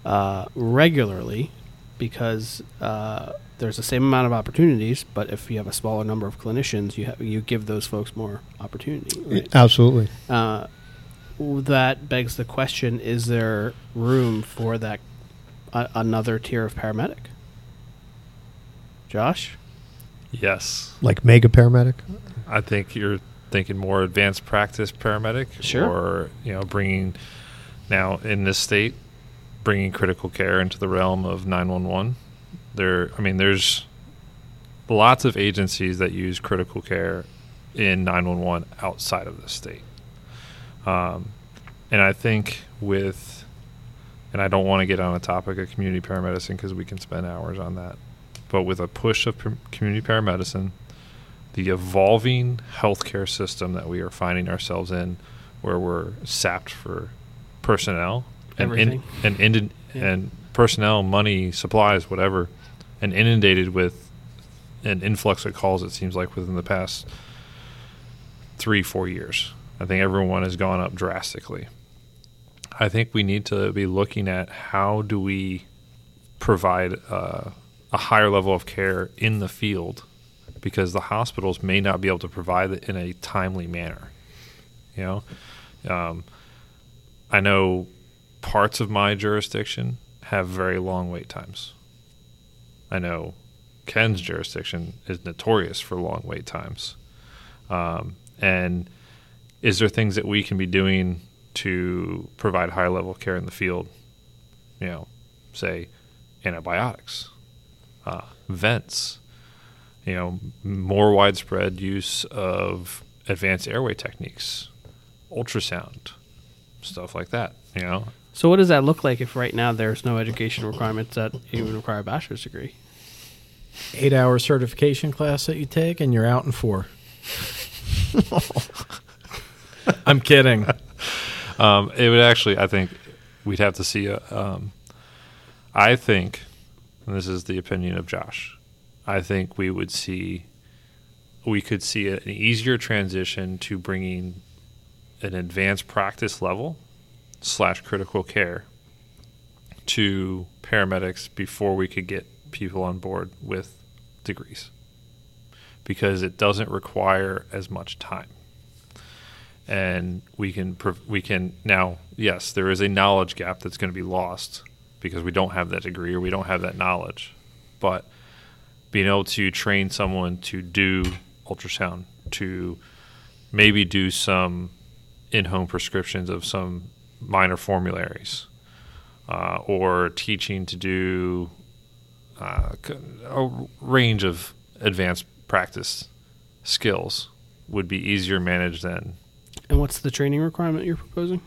uh, regularly, because uh, there's the same amount of opportunities. But if you have a smaller number of clinicians, you have, you give those folks more opportunity. Right? Absolutely. Uh, that begs the question: Is there room for that uh, another tier of paramedic? Josh, Yes. Like mega paramedic. I think you're thinking more advanced practice paramedic, Sure. or you know, bringing now in this state, bringing critical care into the realm of 911. There, I mean, there's lots of agencies that use critical care in 911 outside of the state, um, and I think with, and I don't want to get on a topic of community paramedicine because we can spend hours on that, but with a push of community paramedicine the evolving healthcare system that we are finding ourselves in, where we're sapped for personnel and in, and indi- Yeah. and personnel, money, supplies, whatever, and inundated with an influx of calls. It seems like within the past three, four years, I think everyone has gone up drastically. I think we need to be looking at how do we provide uh, a higher level of care in the field because the hospitals may not be able to provide it in a timely manner. You know, um, I know parts of my jurisdiction have very long wait times. I know Ken's jurisdiction is notorious for long wait times. Um, and is there things that we can be doing to provide higher level care in the field? You know, say antibiotics, uh, vents, you know, more widespread use of advanced airway techniques, ultrasound, stuff like that. You know, So what does that look like if right now there's no education requirements that even require a bachelor's degree? Eight hour certification class that you take, and you're out in four. I'm kidding. Um, it would actually, I think, we'd have to see. A, um, I think, and this is the opinion of Josh, I think we would see, we could see an easier transition to bringing an advanced practice level slash critical care to paramedics before we could get people on board with degrees because it doesn't require as much time and we can we can now yes there is a knowledge gap that's going to be lost because we don't have that degree or we don't have that knowledge. But being able to train someone to do ultrasound to maybe do some in-home prescriptions of some minor formularies uh, or teaching to do uh, a range of advanced practice skills would be easier managed than And what's the training requirement you're proposing?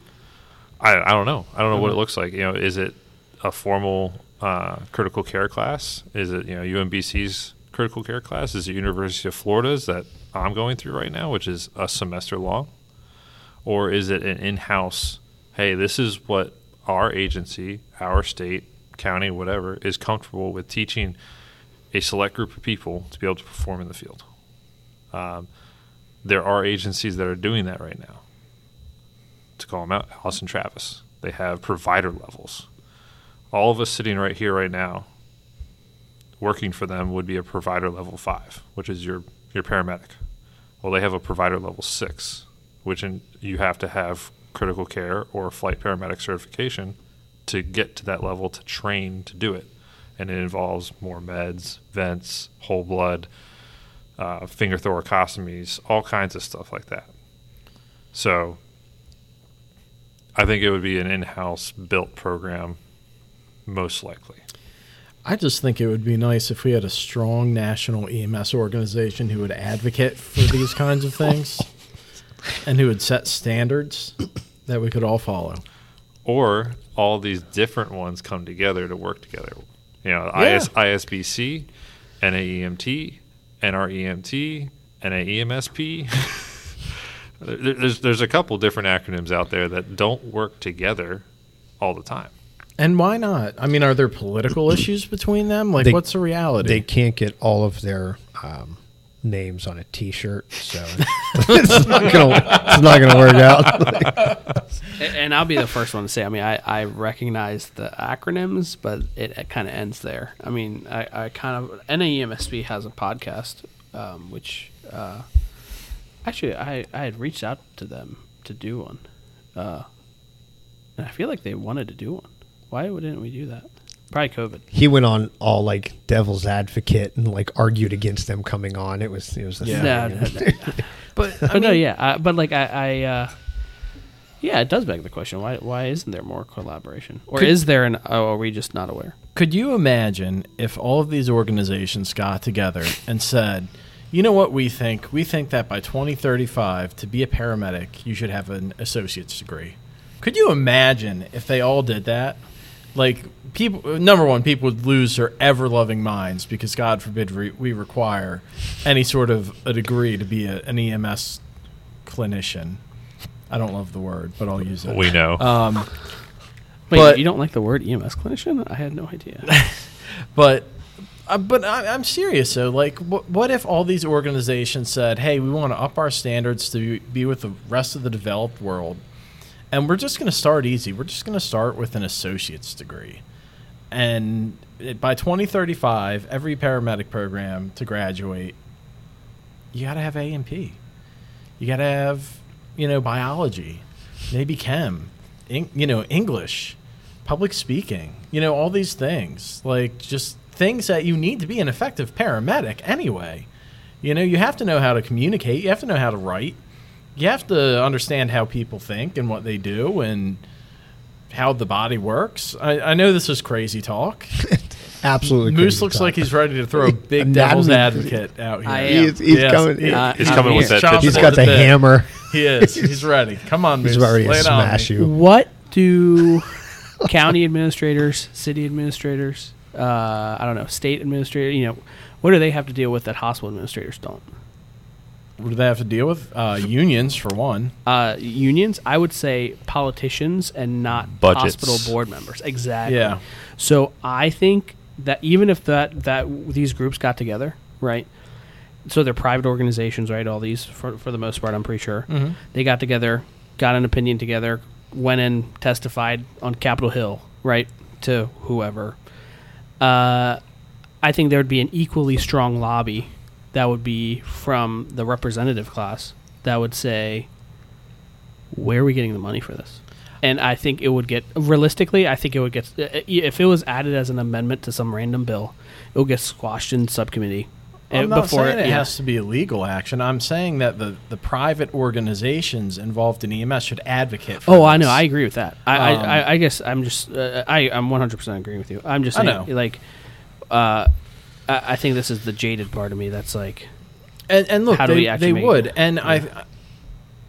I, I don't know. I don't know what it Mhm. looks like. You know, is it a formal uh, critical care class? Is it you know UMBC's critical care class? Is it University of Florida's that I'm going through right now, which is a semester long, or is it an in-house? Hey, this is what our agency, our state, county, whatever, is comfortable with teaching a select group of people to be able to perform in the field. Um, there are agencies that are doing that right now to call them out, Austin-Travis. They have provider levels. All of us sitting right here, right now, working for them would be a provider level five, which is your your paramedic. Well, they have a provider level six, which in, you have to have critical care or flight paramedic certification to get to that level to train to do it. And it involves more meds, vents, whole blood, uh, finger thoracostomies, all kinds of stuff like that. So I think it would be an in house built program, most likely. I just think it would be nice if we had a strong national EMS organization who would advocate for these kinds of things and who would set standards that we could all follow. Or all these different ones come together to work together. You know, Yeah. IS, ISBC, NAEMT, NREMT, NAEMSP. There- there's, there's a couple different acronyms out there that don't work together all the time. And why not? I mean, are there political issues between them? Like, They- what's the reality? They can't get all of their um, names on a T-shirt, so it's not gonna work out. And I'll be the first one to say. I mean, I, I recognize the acronyms, but it, it kind of ends there. I mean, I, I kind of NAEMSP has a podcast, um, which uh, actually I, I had reached out to them to do one, uh, and I feel like they wanted to do one. Why didn't we do that? Probably COVID. he went on all like devil's advocate and like argued against them coming on. It was it was the Yeah. Thing. no, no. but but no, yeah, uh, but like I, I uh, yeah, it does beg the question: why why isn't there more collaboration, or Could- is there an? Oh, are we just not aware? Could you imagine if all of these organizations got together and said, you know what we think? We think that by 2035, to be a paramedic, you should have an associate's degree. Could you imagine if they all did that? Like, people, number one, people would lose their ever loving minds because, God forbid, we, we require any sort of a degree to be a, an EMS clinician. I don't love the word, but I'll use it. We know. Um, Wait, But- you don't like the word EMS clinician? I had no idea. But uh, but I, I'm serious though. Like, what, what if all these organizations said, "Hey, we want to up our standards to be with the rest of the developed world, and we're just going to start easy. We're just going to start with an associate's degree, and it, by 2035, every paramedic program to graduate, you got to have A and P. You got to have, you know, biology, maybe chem, Eng, you know, English, public speaking, you know, all these things. Like just things that you need to be an effective paramedic anyway. You know, you have to know how to communicate, you have to know how to write. You have to understand how people think and what they do and how the body works. I, I know this is crazy talk. Absolutely, Moose crazy looks talk. like he's ready to throw a big Not devil's even- advocate out here. I am. He's, he's Yes. coming. He- Uh, He's I'm coming with that He's got the the hammer. He is. He's ready. Come on, Moose. He's about ready to Lay it smash you. What do county administrators, city administrators, uh, I don't know, state administrators, you know, what do they have to deal with that hospital administrators don't? What do they have to deal with? Uh, unions, for one. Uh, unions, I would say politicians and not Budgets. hospital board members. Exactly. Yeah. So I think that even if that that these groups got together, right? So they're private organizations, right? All these, for for the most part, I'm pretty sure Mhm. they got together, got an opinion together, went and testified on Capitol Hill, right, to whoever. Uh, I think there would be an equally strong lobby that would be from the representative class that would say, "Where are we getting the money for this?" And I think it would get realistically. I think it would get if it was added as an amendment to some random bill, it would get squashed in subcommittee. I'm uh, not saying it yeah. has to be a legal action. I'm saying that the, the private organizations involved in EMS should advocate for Oh, I know. I agree with that. I, Um, I, I, I guess I'm just uh, I I'm 100 percent agreeing with you. I'm just I know. like, uh, I, I think this is the jaded part of me that's like, And, and look, How do they, we actually they would. it? And I,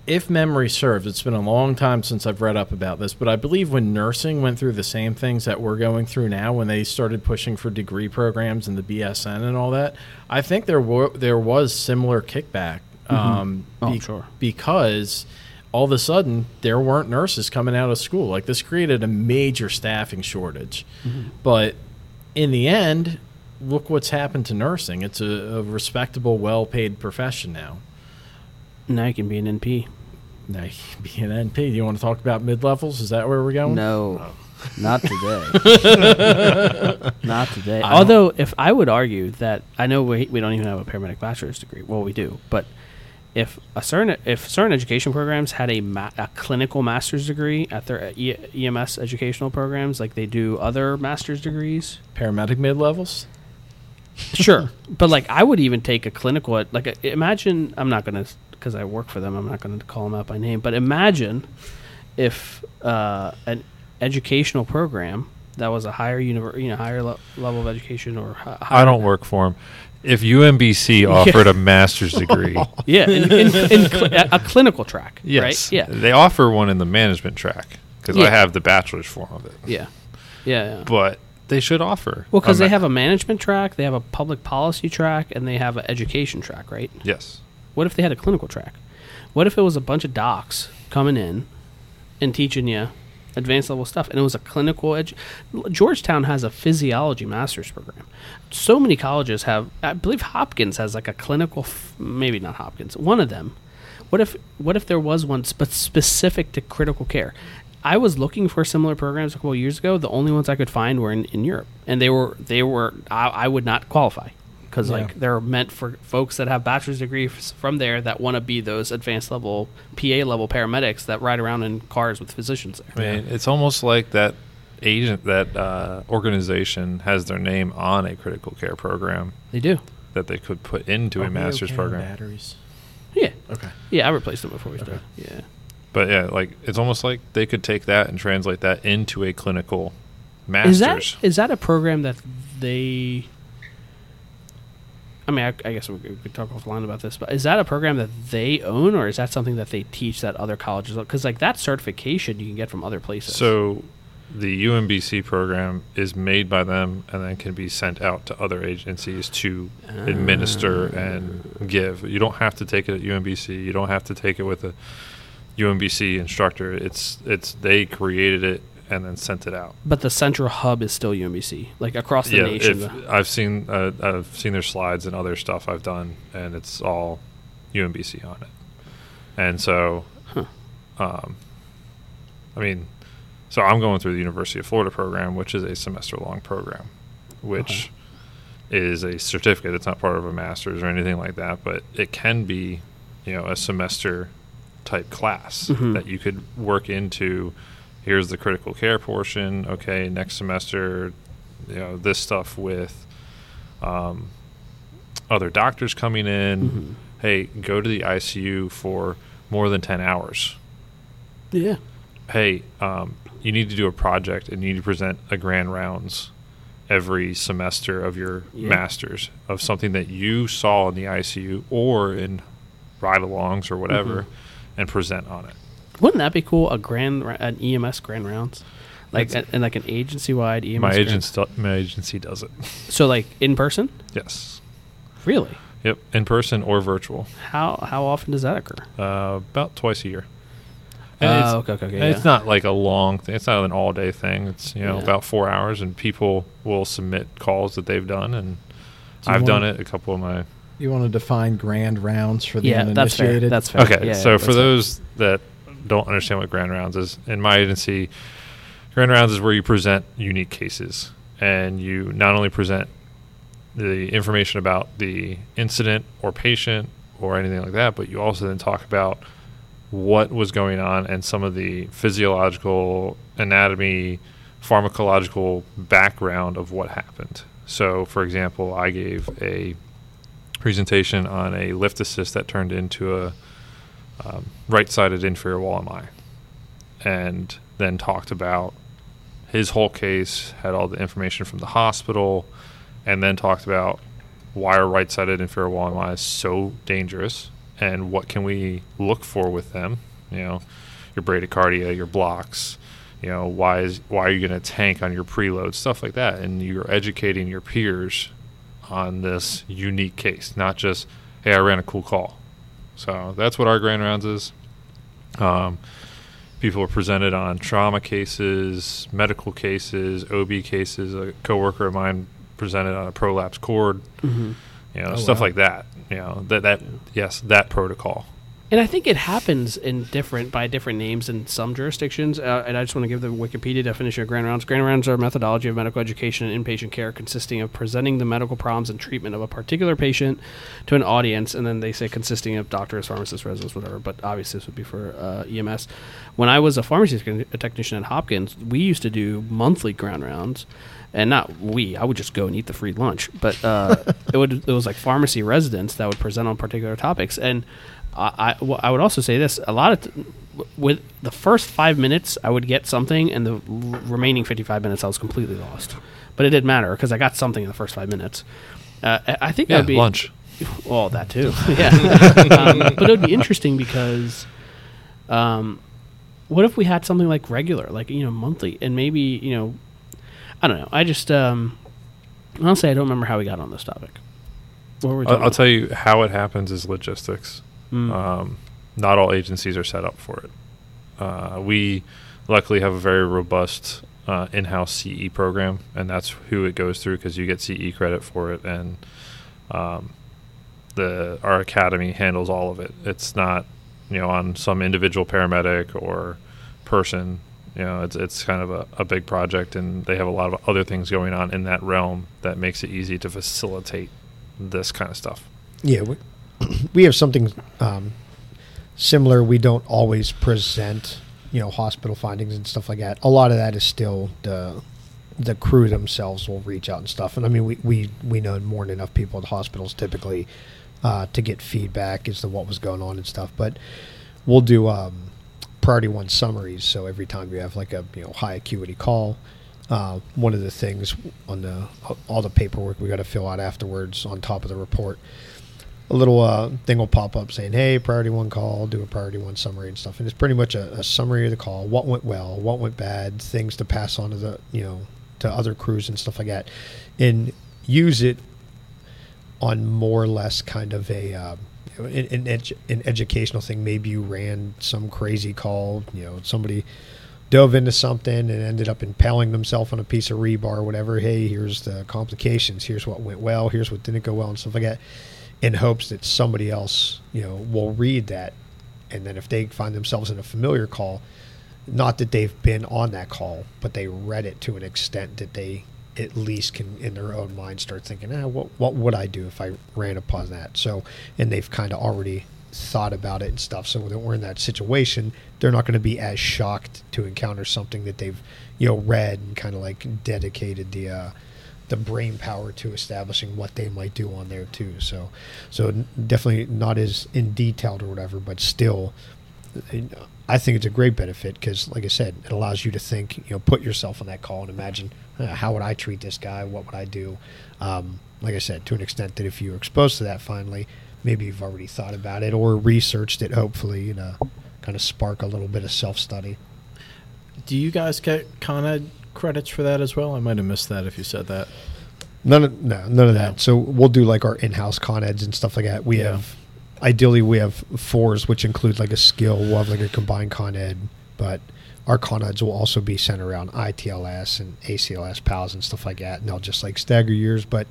if memory serves, it's been a long time since I've read up about this, but I believe when nursing went through the same things that we're going through now, when they started pushing for degree programs and the BSN and all that, I think there were there was similar kickback. Um, Oh, sure. because all of a sudden there weren't nurses coming out of school. Like this created a major staffing shortage. Mm-hmm. But in the end, look what's happened to nursing. It's a, a respectable, well-paid profession now. now you can be an NP. Now, you can be an NP. Do you want to talk about mid-levels? Is that where we're going? No, oh. not today. not today. I Although, if I would argue that I know we we don't even have a paramedic bachelor's degree. Well, we do, but if a certain if certain education programs had a ma- a clinical master's degree at their e- EMS educational programs, like they do other master's degrees, Paramedic mid levels. Sure. But like, I would even take a clinical. Like, a, imagine I'm not gonna because I work for them. I'm not gonna call them out by name. But imagine if uh, an educational program that was a higher univer- you know, higher le- level of education or hi- I don't work for them. If UMBC offered a master's degree, Yeah, in, in, in cl- a, a clinical track. yes, Right. Yeah. they offer one in the management track because Yeah. I have the bachelor's form of it. Yeah. Yeah. yeah. But they should offer. Well, because they have a management track, they have a public policy track, and they have an education track, right? yes. What if they had a clinical track? What if it was a bunch of docs coming in and teaching you advanced level stuff, and it was a clinical edu- Georgetown has a physiology master's program. So many colleges have. I believe Hopkins has like a clinical, f- maybe not Hopkins, one of them. What if what if there was one spe- specific to critical care? I was looking for similar programs a couple of years ago. The only ones I could find were in, in Europe, and they were they were I, I would not qualify because Yeah. like they're meant for folks that have bachelor's degrees from there that want to be those advanced level PA level paramedics that ride around in cars with physicians there. I mean, it's almost like that agent, that uh, organization has their name on a critical care program They do. that they could put into Are a master's okay program. Batteries. Yeah, Okay. yeah. I replaced them before we Okay. started. Yeah. But yeah, like it's almost like they could take that and translate that into a clinical Is master's. that is that a program that they? I mean, I, I guess we could, talk offline about this, but is that a program that they own, or is that something that they teach that other colleges? Because like that certification you can get from other places. So the UMBC program is made by them and then can be sent out to other agencies to administer and ah. give. You don't have to take it at UMBC. You don't have to take it with a UMBC instructor. It's it's they created it and then sent it out. but the central hub is still UMBC, like across the yeah, nation. if, I've seen uh, I've seen their slides and other stuff I've done, and it's all UMBC on it. And so, um, I mean, so I'm going through the University of Florida program, which is a semester long program, which is a certificate. It's not part of a master's or anything like that, but it can be, you know, a semester type class Mhm. that you could work into. Here's the critical care portion. Okay, next semester, you know, this stuff with um, other doctors coming in. Mhm. Hey, go to the ICU for more than 10 hours yeah, hey, um, you need to do a project and you need to present a grand rounds every semester of your Yeah. masters of something that you saw in the ICU or in ride alongs or whatever Mm-hmm. And present on it. wouldn't that be cool? A grand, an EMS grand rounds, like It's- a- and like an agency wide EMS. my agent my agency does it. So like in person, yes. really? Yep, in person or virtual. How how often does that occur? Uh, about twice a year. Oh, okay, okay, okay, and It's not like a long thing. It's not an all day thing. It's you know Yeah. about four hours, and people will submit calls that they've done, and I've done it. A couple of my You want to define grand rounds for the Yeah, that's fair. uninitiated? That's fair. Okay, Yeah, so yeah, for that's fair. those that don't understand what Grand Rounds is, in my agency, Grand Rounds is where you present unique cases, and you not only present the information about the incident or patient or anything like that, but you also then talk about what was going on and some of the physiological, anatomy, pharmacological background of what happened. So, for example, I gave a presentation on a lift assist that turned into a um, right-sided inferior wall MI, and then talked about his whole case, had all the information from the hospital, and then talked about why are right-sided inferior wall MIs so dangerous, and what can we look for with them? You know, your bradycardia, your blocks. You know, why is why are you going to tank on your preload, stuff like that, and you're educating your peers on this unique case, not just hey, I ran a cool call. So that's what our grand rounds is. Um, people are presented on trauma cases, medical cases, OB cases. A coworker of mine presented on a prolapse cord, Mhm. you know, Oh, stuff wow. like that. You know, that that yes, that protocol. And I think it happens in different by different names in some jurisdictions. Uh, and I just want to give the Wikipedia definition of grand rounds. Grand rounds are a methodology of medical education and inpatient care consisting of presenting the medical problems and treatment of a particular patient to an audience, and then they say consisting of doctors, pharmacists, residents, whatever. But obviously, this would be for uh, EMS. When I was a pharmacy techni- technician at Hopkins, we used to do monthly grand rounds and not we. I would just go and eat the free lunch, but uh, it would it was like pharmacy residents that would present on particular topics. And I I, I would also say this: a lot of t- with the first five minutes, I would get something, and the r- remaining fifty five minutes, I was completely lost. But it didn't matter because I got something in the first five minutes. Uh, I- I think Yeah, that'd be lunch. well, that too. yeah, um, but it would be interesting because, um, what if we had something like regular, like you know, monthly, and maybe you know, I don't know. I just um, honestly, I don't remember how we got on this topic. What were we I'll, I'll tell you how it happens is logistics. Mm. Um, not all agencies are set up for it. Uh, we luckily have a very robust uh, in-house CE program, and that's who it goes through because you get CE credit for it, and um, the our academy handles all of it. It's not you know on some individual paramedic or person. You know, it's it's kind of a, a big project, and they have a lot of other things going on in that realm that makes it easy to facilitate this kind of stuff. Yeah, we, we have something um, similar. We don't always present, you know, hospital findings and stuff like that. A lot of that is still the the crew themselves will reach out and stuff. And I mean, we we, we know more than enough people at hospitals typically uh, to get feedback as to what was going on and stuff. But we'll do um, priority one summaries. So every time you have like a you know high acuity call, uh, one of the things on the all the paperwork we got to fill out afterwards on top of the report, a little uh, thing will pop up saying, "Hey, priority one call, do a priority one summary and stuff." And it's pretty much a, a summary of the call, what went well, what went bad, things to pass on to the you know to other crews and stuff like that, and use it on more or less kind of a uh, an, an, edu- an educational thing. Maybe you ran some crazy call, you know, somebody dove into something and ended up impaling themselves on a piece of rebar or whatever. Hey, here's the complications. Here's what went well. Here's what didn't go well and stuff like that. In hopes that somebody else, you know, will read that, and then if they find themselves in a familiar call, not that they've been on that call, but they read it to an extent that they at least can, in their own mind, start thinking, ah, what what would I do if I ran upon that? So, and they've kind of already thought about it and stuff. So when we're in that situation, they're not going to be as shocked to encounter something that they've, you know, read and kind of like dedicated the uh, the brain power to establishing what they might do on there too. So, so definitely not as in detailed or whatever, but still, I think it's a great benefit because, like I said, it allows you to think, you know, put yourself on that call and imagine how would I treat this guy? What would I do? Um, like I said, to an extent that if you're exposed to that finally, maybe you've already thought about it or researched it, hopefully, you know, kind of spark a little bit of self study. Do you guys get kind Ed credits for that as well? I might have missed that if you said that. None of no, none of No. that. So we'll do like our in-house con eds and stuff like that. We Yeah. have ideally we have fours, which include like a skill. We'll have like a combined con ed, but our con eds will also be centered around ITLS and ACLS PALS and stuff like that. And they'll just like stagger years, but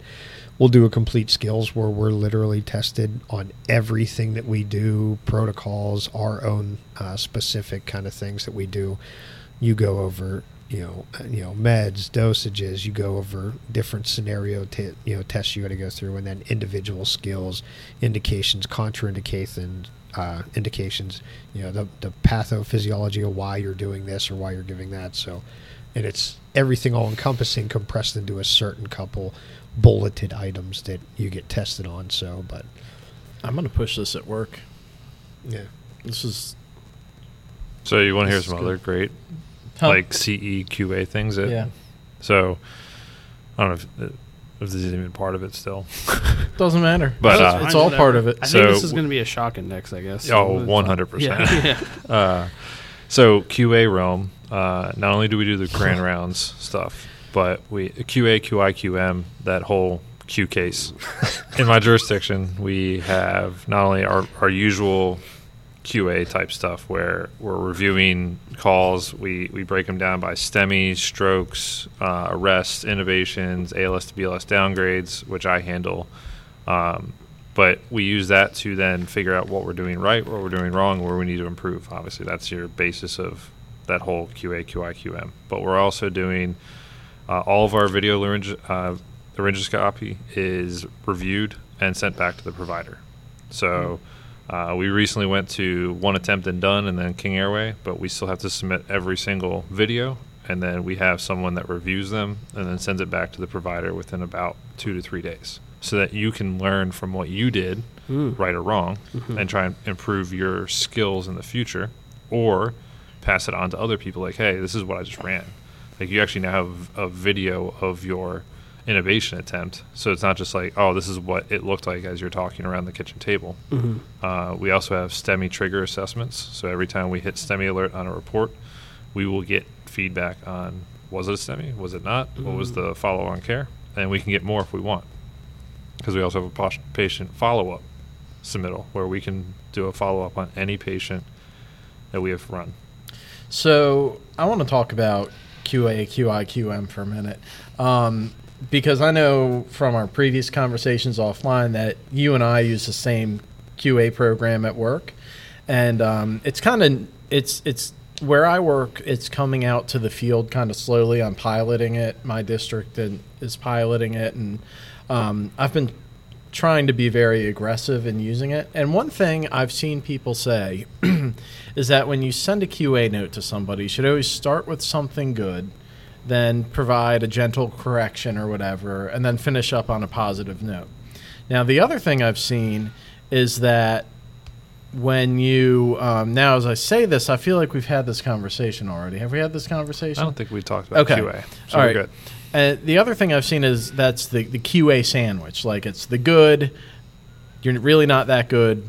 we'll do a complete skills where we're literally tested on everything that we do, protocols, our own uh, specific kind of things that we do. You go over, you know, uh, you know, meds, dosages. You go over different scenario, t- you know, tests you got to go through, and then individual skills, indications, contraindications, uh, indications. You know, the the pathophysiology of why you're doing this or why you're giving that. So, and it's everything all encompassing, compressed into a certain couple bulleted items that you get tested on. So, but I'm going to push this at work. yeah, This is So you want to hear This some other great Huh. like CEQA things? That, yeah. So I don't know if, if this is even part of it still. Doesn't matter. But, it's, uh, it's all part of it. I think this is going to be a shock index, I guess. Oh, 100%. Yeah, yeah. Uh, so QA realm. Uh, not only do we do the grand rounds stuff, but we QA, QI, QM, that whole Q case. In my jurisdiction, we have not only our, our usual QA type stuff where we're reviewing calls. We, we break them down by STEMI, strokes, uh, arrests, intubations, ALS to BLS downgrades, which I handle. Um, But we use that to then figure out what we're doing right, what we're doing wrong, where we need to improve. Obviously, that's your basis of that whole QA, QI, QM. But we're also doing uh, all of our video larynge- uh, is reviewed and sent back to the provider. So uh, we recently went to one attempt and done, and then King Airway, but we still have to submit every single video, and then we have someone that reviews them and then sends it back to the provider within about two to three days, so that you can learn from what you did, Mm. right or wrong, Mhm. and try and improve your skills in the future, or pass it on to other people. Like, hey, this is what I just ran. Like, you actually now have a video of your intubation attempt, so it's not just like, oh, this is what it looked like as you're talking around the kitchen table. Mhm. Uh, we also have STEMI trigger assessments. So every time we hit STEMI alert on a report, we will get feedback on was it a STEMI, was it not, what was Mm. the follow-on care, and we can get more if we want. Because we also have a patient follow-up submittal where we can do a follow-up on any patient that we have run. So I want to talk about QA, QI, QM for a minute. Um, because I know from our previous conversations offline that you and I use the same QA program at work, and um, it's kind of it's it's where I work. It's coming out to the field kind of slowly. I'm piloting it. My district is piloting it, and um, I've been trying to be very aggressive in using it. And one thing I've seen people say is that when you send a QA note to somebody, you should always start with something good, then provide a gentle correction or whatever, and then finish up on a positive note. Now, the other thing I've seen is that when you um, now, as I say this, I feel like we've had this conversation already. Have we had this conversation? I don't think we talked about Okay. QA. So All we're good. Uh, the other thing I've seen is that's the, the QA sandwich. Like it's the good, you're really not that good,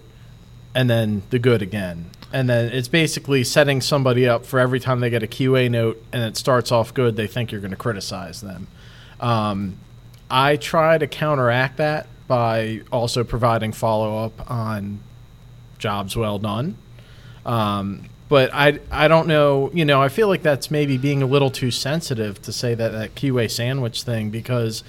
and then the good again. And then it's basically setting somebody up for every time they get a QA note and it starts off good, they think you're going to criticize them. Um, I try to counteract that by also providing follow up on jobs well done. Um, but I, I don't know, you know, I feel like that's maybe being a little too sensitive to say that that QA sandwich thing because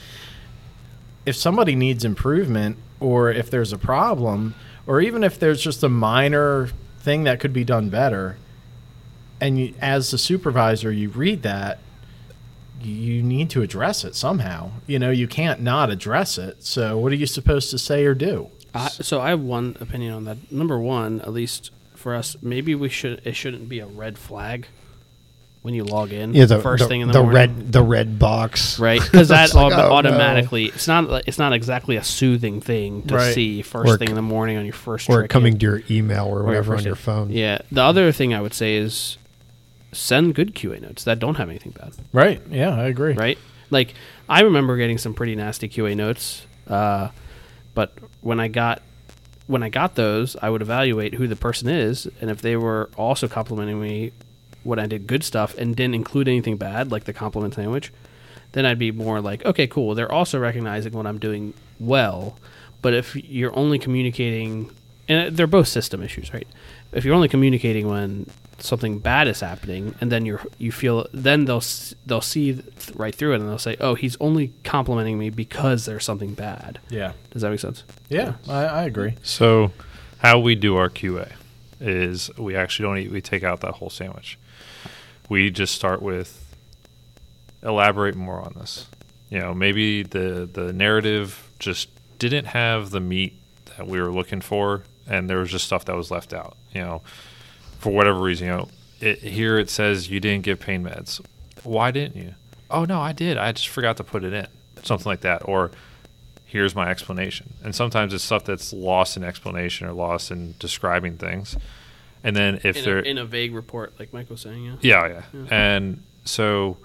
if somebody needs improvement or if there's a problem or even if there's just a minor thing that could be done better. And you, as the supervisor you read that you need to address it somehow. You know you can't not address it. So what are you supposed to say or do? I, so I have one opinion on that. Number one, at least for us, maybe we should it shouldn't be a red flag when you log in. Yeah, the first the, thing in the, the morning. red the red box. right? Because that like, au- oh, no. automatically it's not it's not exactly a soothing thing to Right. see first Or thing c- in the morning on your first Or trick coming in. to your email or Or whatever on your phone. Yeah. The other thing I would say is send good QA notes that don't have anything bad. right yeah i agree right? Like I remember getting some pretty nasty QA notes, uh, but when I got when I got those, I would evaluate who the person is, and if they were also complimenting me when I did good stuff and didn't include anything bad, like the compliment sandwich, then I'd be more like, okay, cool. They're also recognizing what I'm doing well, but if you're only communicating, and they're both system issues, right? If you're only communicating when something bad is happening, and then you're you feel, then they'll they'll see th- right through it, and they'll say, oh, he's only complimenting me because there's something bad. yeah Does that make sense? yeah I, I agree So, how we do our QA is we actually don't eat, we take out that whole sandwich. We just start with elaborate more on this. You know, maybe the the narrative just didn't have the meat that we were looking for, and there was just stuff that was left out. You know, for whatever reason. You know, it, here it says you didn't give pain meds. Why didn't you? Oh no, I did. I just forgot to put it in. Something like that, or here's my explanation. And sometimes it's stuff that's lost in explanation or lost in describing things. And then if In they're a, in a vague report, like Mike was saying, yeah. yeah, yeah. And so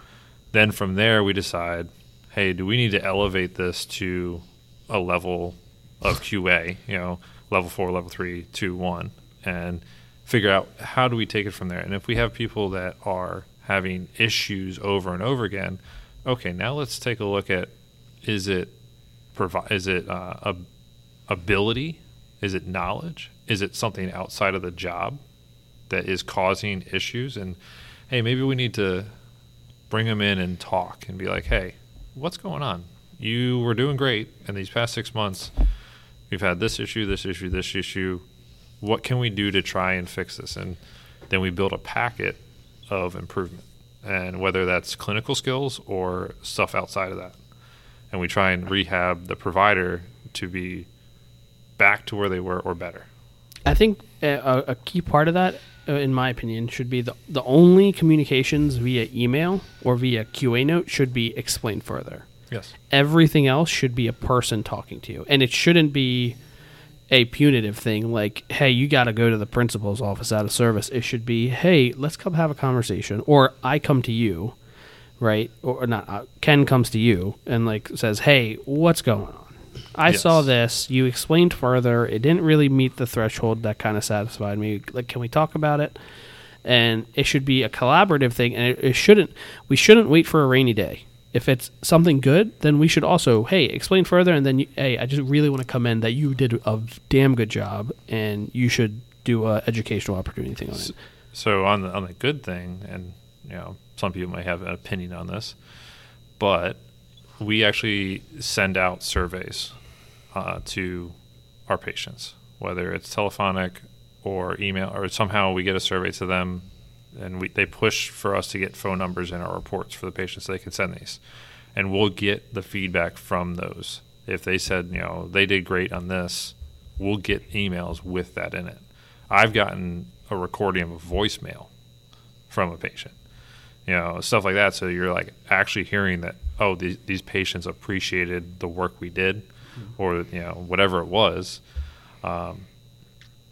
then from there we decide, hey, do we need to elevate this to a level of QA, you know, level four, level three, two, one, and figure out how do we take it from there. And if we have people that are having issues over and over again, okay, now let's take a look at is it provi- is it uh, a ability? Is it knowledge? Is it something outside of the job that is causing issues? And hey, maybe we need to bring them in and talk and be like, hey, what's going on? You were doing great in these past six months. we've had this issue, this issue, this issue. What can we do to try and fix this? And then we build a packet of improvement, and whether that's clinical skills or stuff outside of that, and we try and rehab the provider to be back to where they were or better. I think a, a- key part of that, uh, in my opinion, should be the the only communications via email or via QA note should be explained further. Yes. Everything else should be a person talking to you, and it shouldn't be a punitive thing like, "Hey, you got to go to the principal's office out of service." It should be, "Hey, let's come have a conversation," or I come to you, right? Or, or not. Uh, Ken comes to you and like says, "Hey, what's going on?" I Yes. saw this. You explained further. It didn't really meet the threshold that kind of satisfied me. Like, can we talk about it? And it should be a collaborative thing, and it, it shouldn't. We shouldn't wait for a rainy day. If it's something good, then we should also, hey, explain further, and then, you, hey, I just really want to commend that you did a damn good job, and you should do a educational opportunity thing on it. So on the on the good thing, and you know, some people may have an opinion on this, but we actually send out surveys uh, to our patients, whether it's telephonic or email, or somehow we get a survey to them, and we they push for us to get phone numbers in our reports for the patients so they can send these, and we'll get the feedback from those. If they said, you know, they did great on this, we'll get emails with that in it. I've gotten a recording of a voicemail from a patient, you know, stuff like that. So you're like actually hearing that, oh, these, these patients appreciated the work we did, or you know, whatever it was. Um,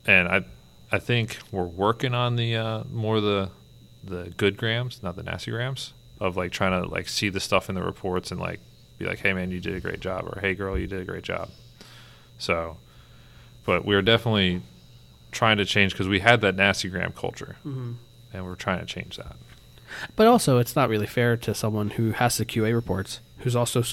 and I, I think we're working on the uh, more the the good grams, not the nasty grams, of like trying to like see the stuff in the reports and like be like, hey man, you did a great job, or hey girl, you did a great job. So, but we're definitely trying to change because we had that nasty gram culture, and we're trying to change that. But also, it's not really fair to someone who has the QA reports, who's also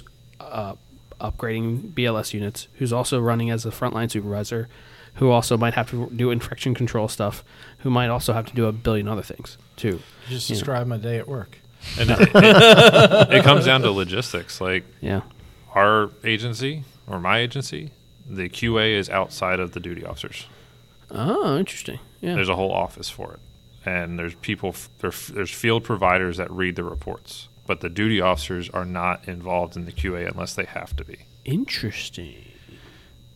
uh, upgrading BLS units, who's also running as a frontline supervisor, who also might have to do infection control stuff, who might also have to do a billion other things too. You just describe described my day at work. And it, it, it comes down to logistics. Like Yeah. our agency or my agency, the QA is outside of the duty officers. Oh, interesting. Yeah. There's a whole office for it, and there's people. there- There's field providers that read the reports, but the duty officers are not involved in the QA unless they have to be. interesting.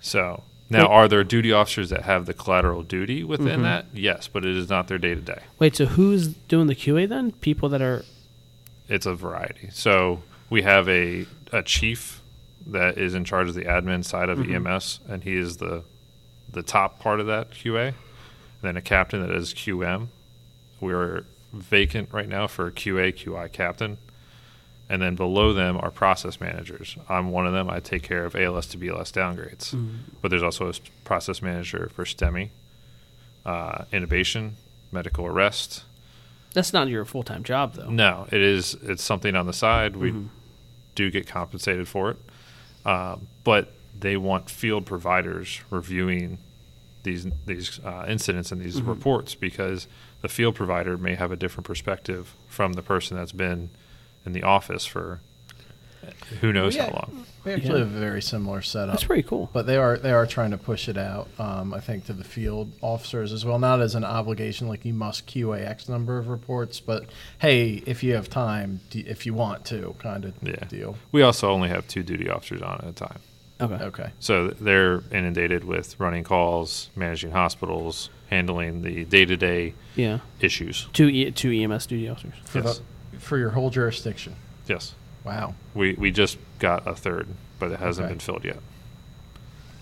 So now, are there duty officers that have the collateral duty within Mhm. that? Yes, but it is not their day to day. Wait, so who's doing the QA then? People that are It's a variety. So we have a a chief that is in charge of the admin side of Mhm. EMS, and he is the the top part of that QA. And then a captain that is QM. We're vacant right now for QA QI captain. And then below them are process managers. I'm one of them. I take care of ALS to BLS downgrades. But there's also a process manager for STEMI, uh, intubation, medical arrest, that's not your full time job though. no, it is. It's something on the side. We Mhm. do get compensated for it, um, but they want field providers reviewing these these uh, incidents and these Mhm. reports because the field provider may have a different perspective from the person that's been in the office for who knows Yeah. how long. We actually Yeah. have a very similar setup. That's pretty cool. But they are they are trying to push it out. Um, I think to the field officers as well, not as an obligation like you must QA X number of reports, but hey, if you have time, if you want to, kind of Yeah. deal. We also only have two duty officers on at a time. Okay. Okay. So they're inundated with running calls, managing hospitals, handling the day to day Yeah. issues. Two e- two EMS duty officers. For, Yes. the, for your whole jurisdiction. Yes. Wow. We we just got a third, but it hasn't Okay. been filled yet.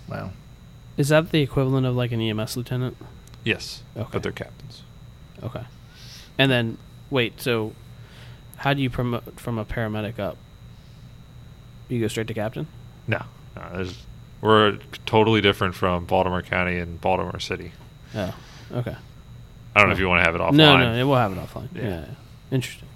Wow. Is that the equivalent of like an EMS lieutenant? Yes, Okay. but they're captains. Okay. And then wait, so how do you promote from a paramedic up? You go straight to captain? No, no there's, we're totally different from Baltimore County and Baltimore City. Oh. Okay. I don't know if you want to have it offline. No, no, we'll have it offline. Yeah. Yeah. yeah. Interesting.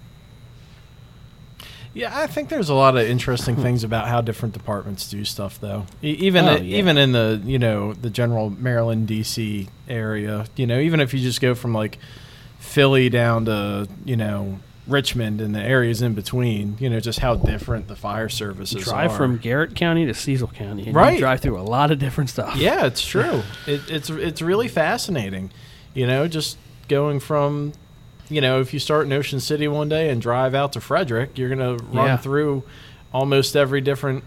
Yeah, I think there's a lot of interesting hmm. things about how different departments do stuff, though. E- even Oh, i- yeah. even in the you know the general Maryland D.C. area, you know, even if you just go from like Philly down to you know Richmond and the areas in between. You know, just how different the fire services drive are. from Garrett County to Cecil County. And Right. You drive through a lot of different stuff. Yeah, it's true. it, it's it's really fascinating. You know, just going from, you know, if you start in Ocean City one day and drive out to Frederick, you're gonna run Yeah. through almost every different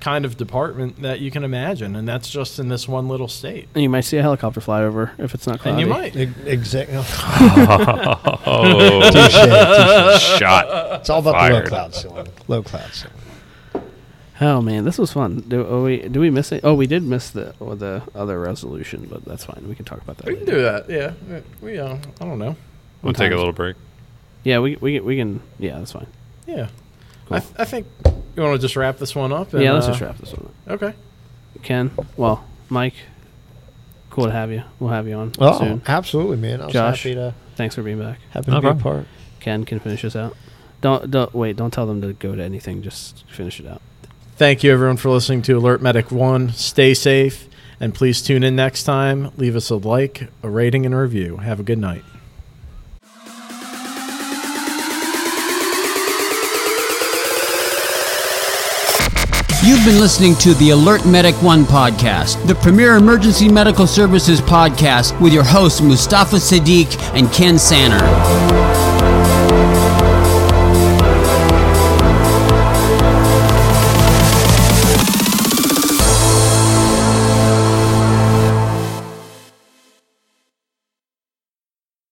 kind of department that you can imagine, and that's just in this one little state. And you might see a helicopter fly over if it's not cloudy. And you might. Exactly. Oh, shot. It's all about the low Fired. cloud ceiling. Low cloud ceiling. Oh man, this was fun. Do oh, we do we miss it? Oh, we did miss the or the other resolution, but that's fine. We can talk about that. We can later. do that. Yeah, we. Uh, I don't know. We'll take a little break. Yeah, we we we can. Yeah, that's fine. Yeah. Cool. I, th- I think you want to just wrap this one up. And, yeah, let's uh, just wrap this one up. Okay. Ken, well, Mike, cool to have you. We'll have you on Oh, soon. absolutely, man. I was Josh. happy to Thanks for being back. happy No to be a problem. part. Ken can finish us out. Don't don't wait. Don't tell them to go to anything. Just finish it out. Thank you, everyone, for listening to Alert Medic 1. Stay safe, and please tune in next time. Leave us a like, a rating, and a review. Have a good night. You've been listening to the Alert Medic 1 podcast, the premier emergency medical services podcast with your hosts Mustafa Siddiq and Ken Sanner.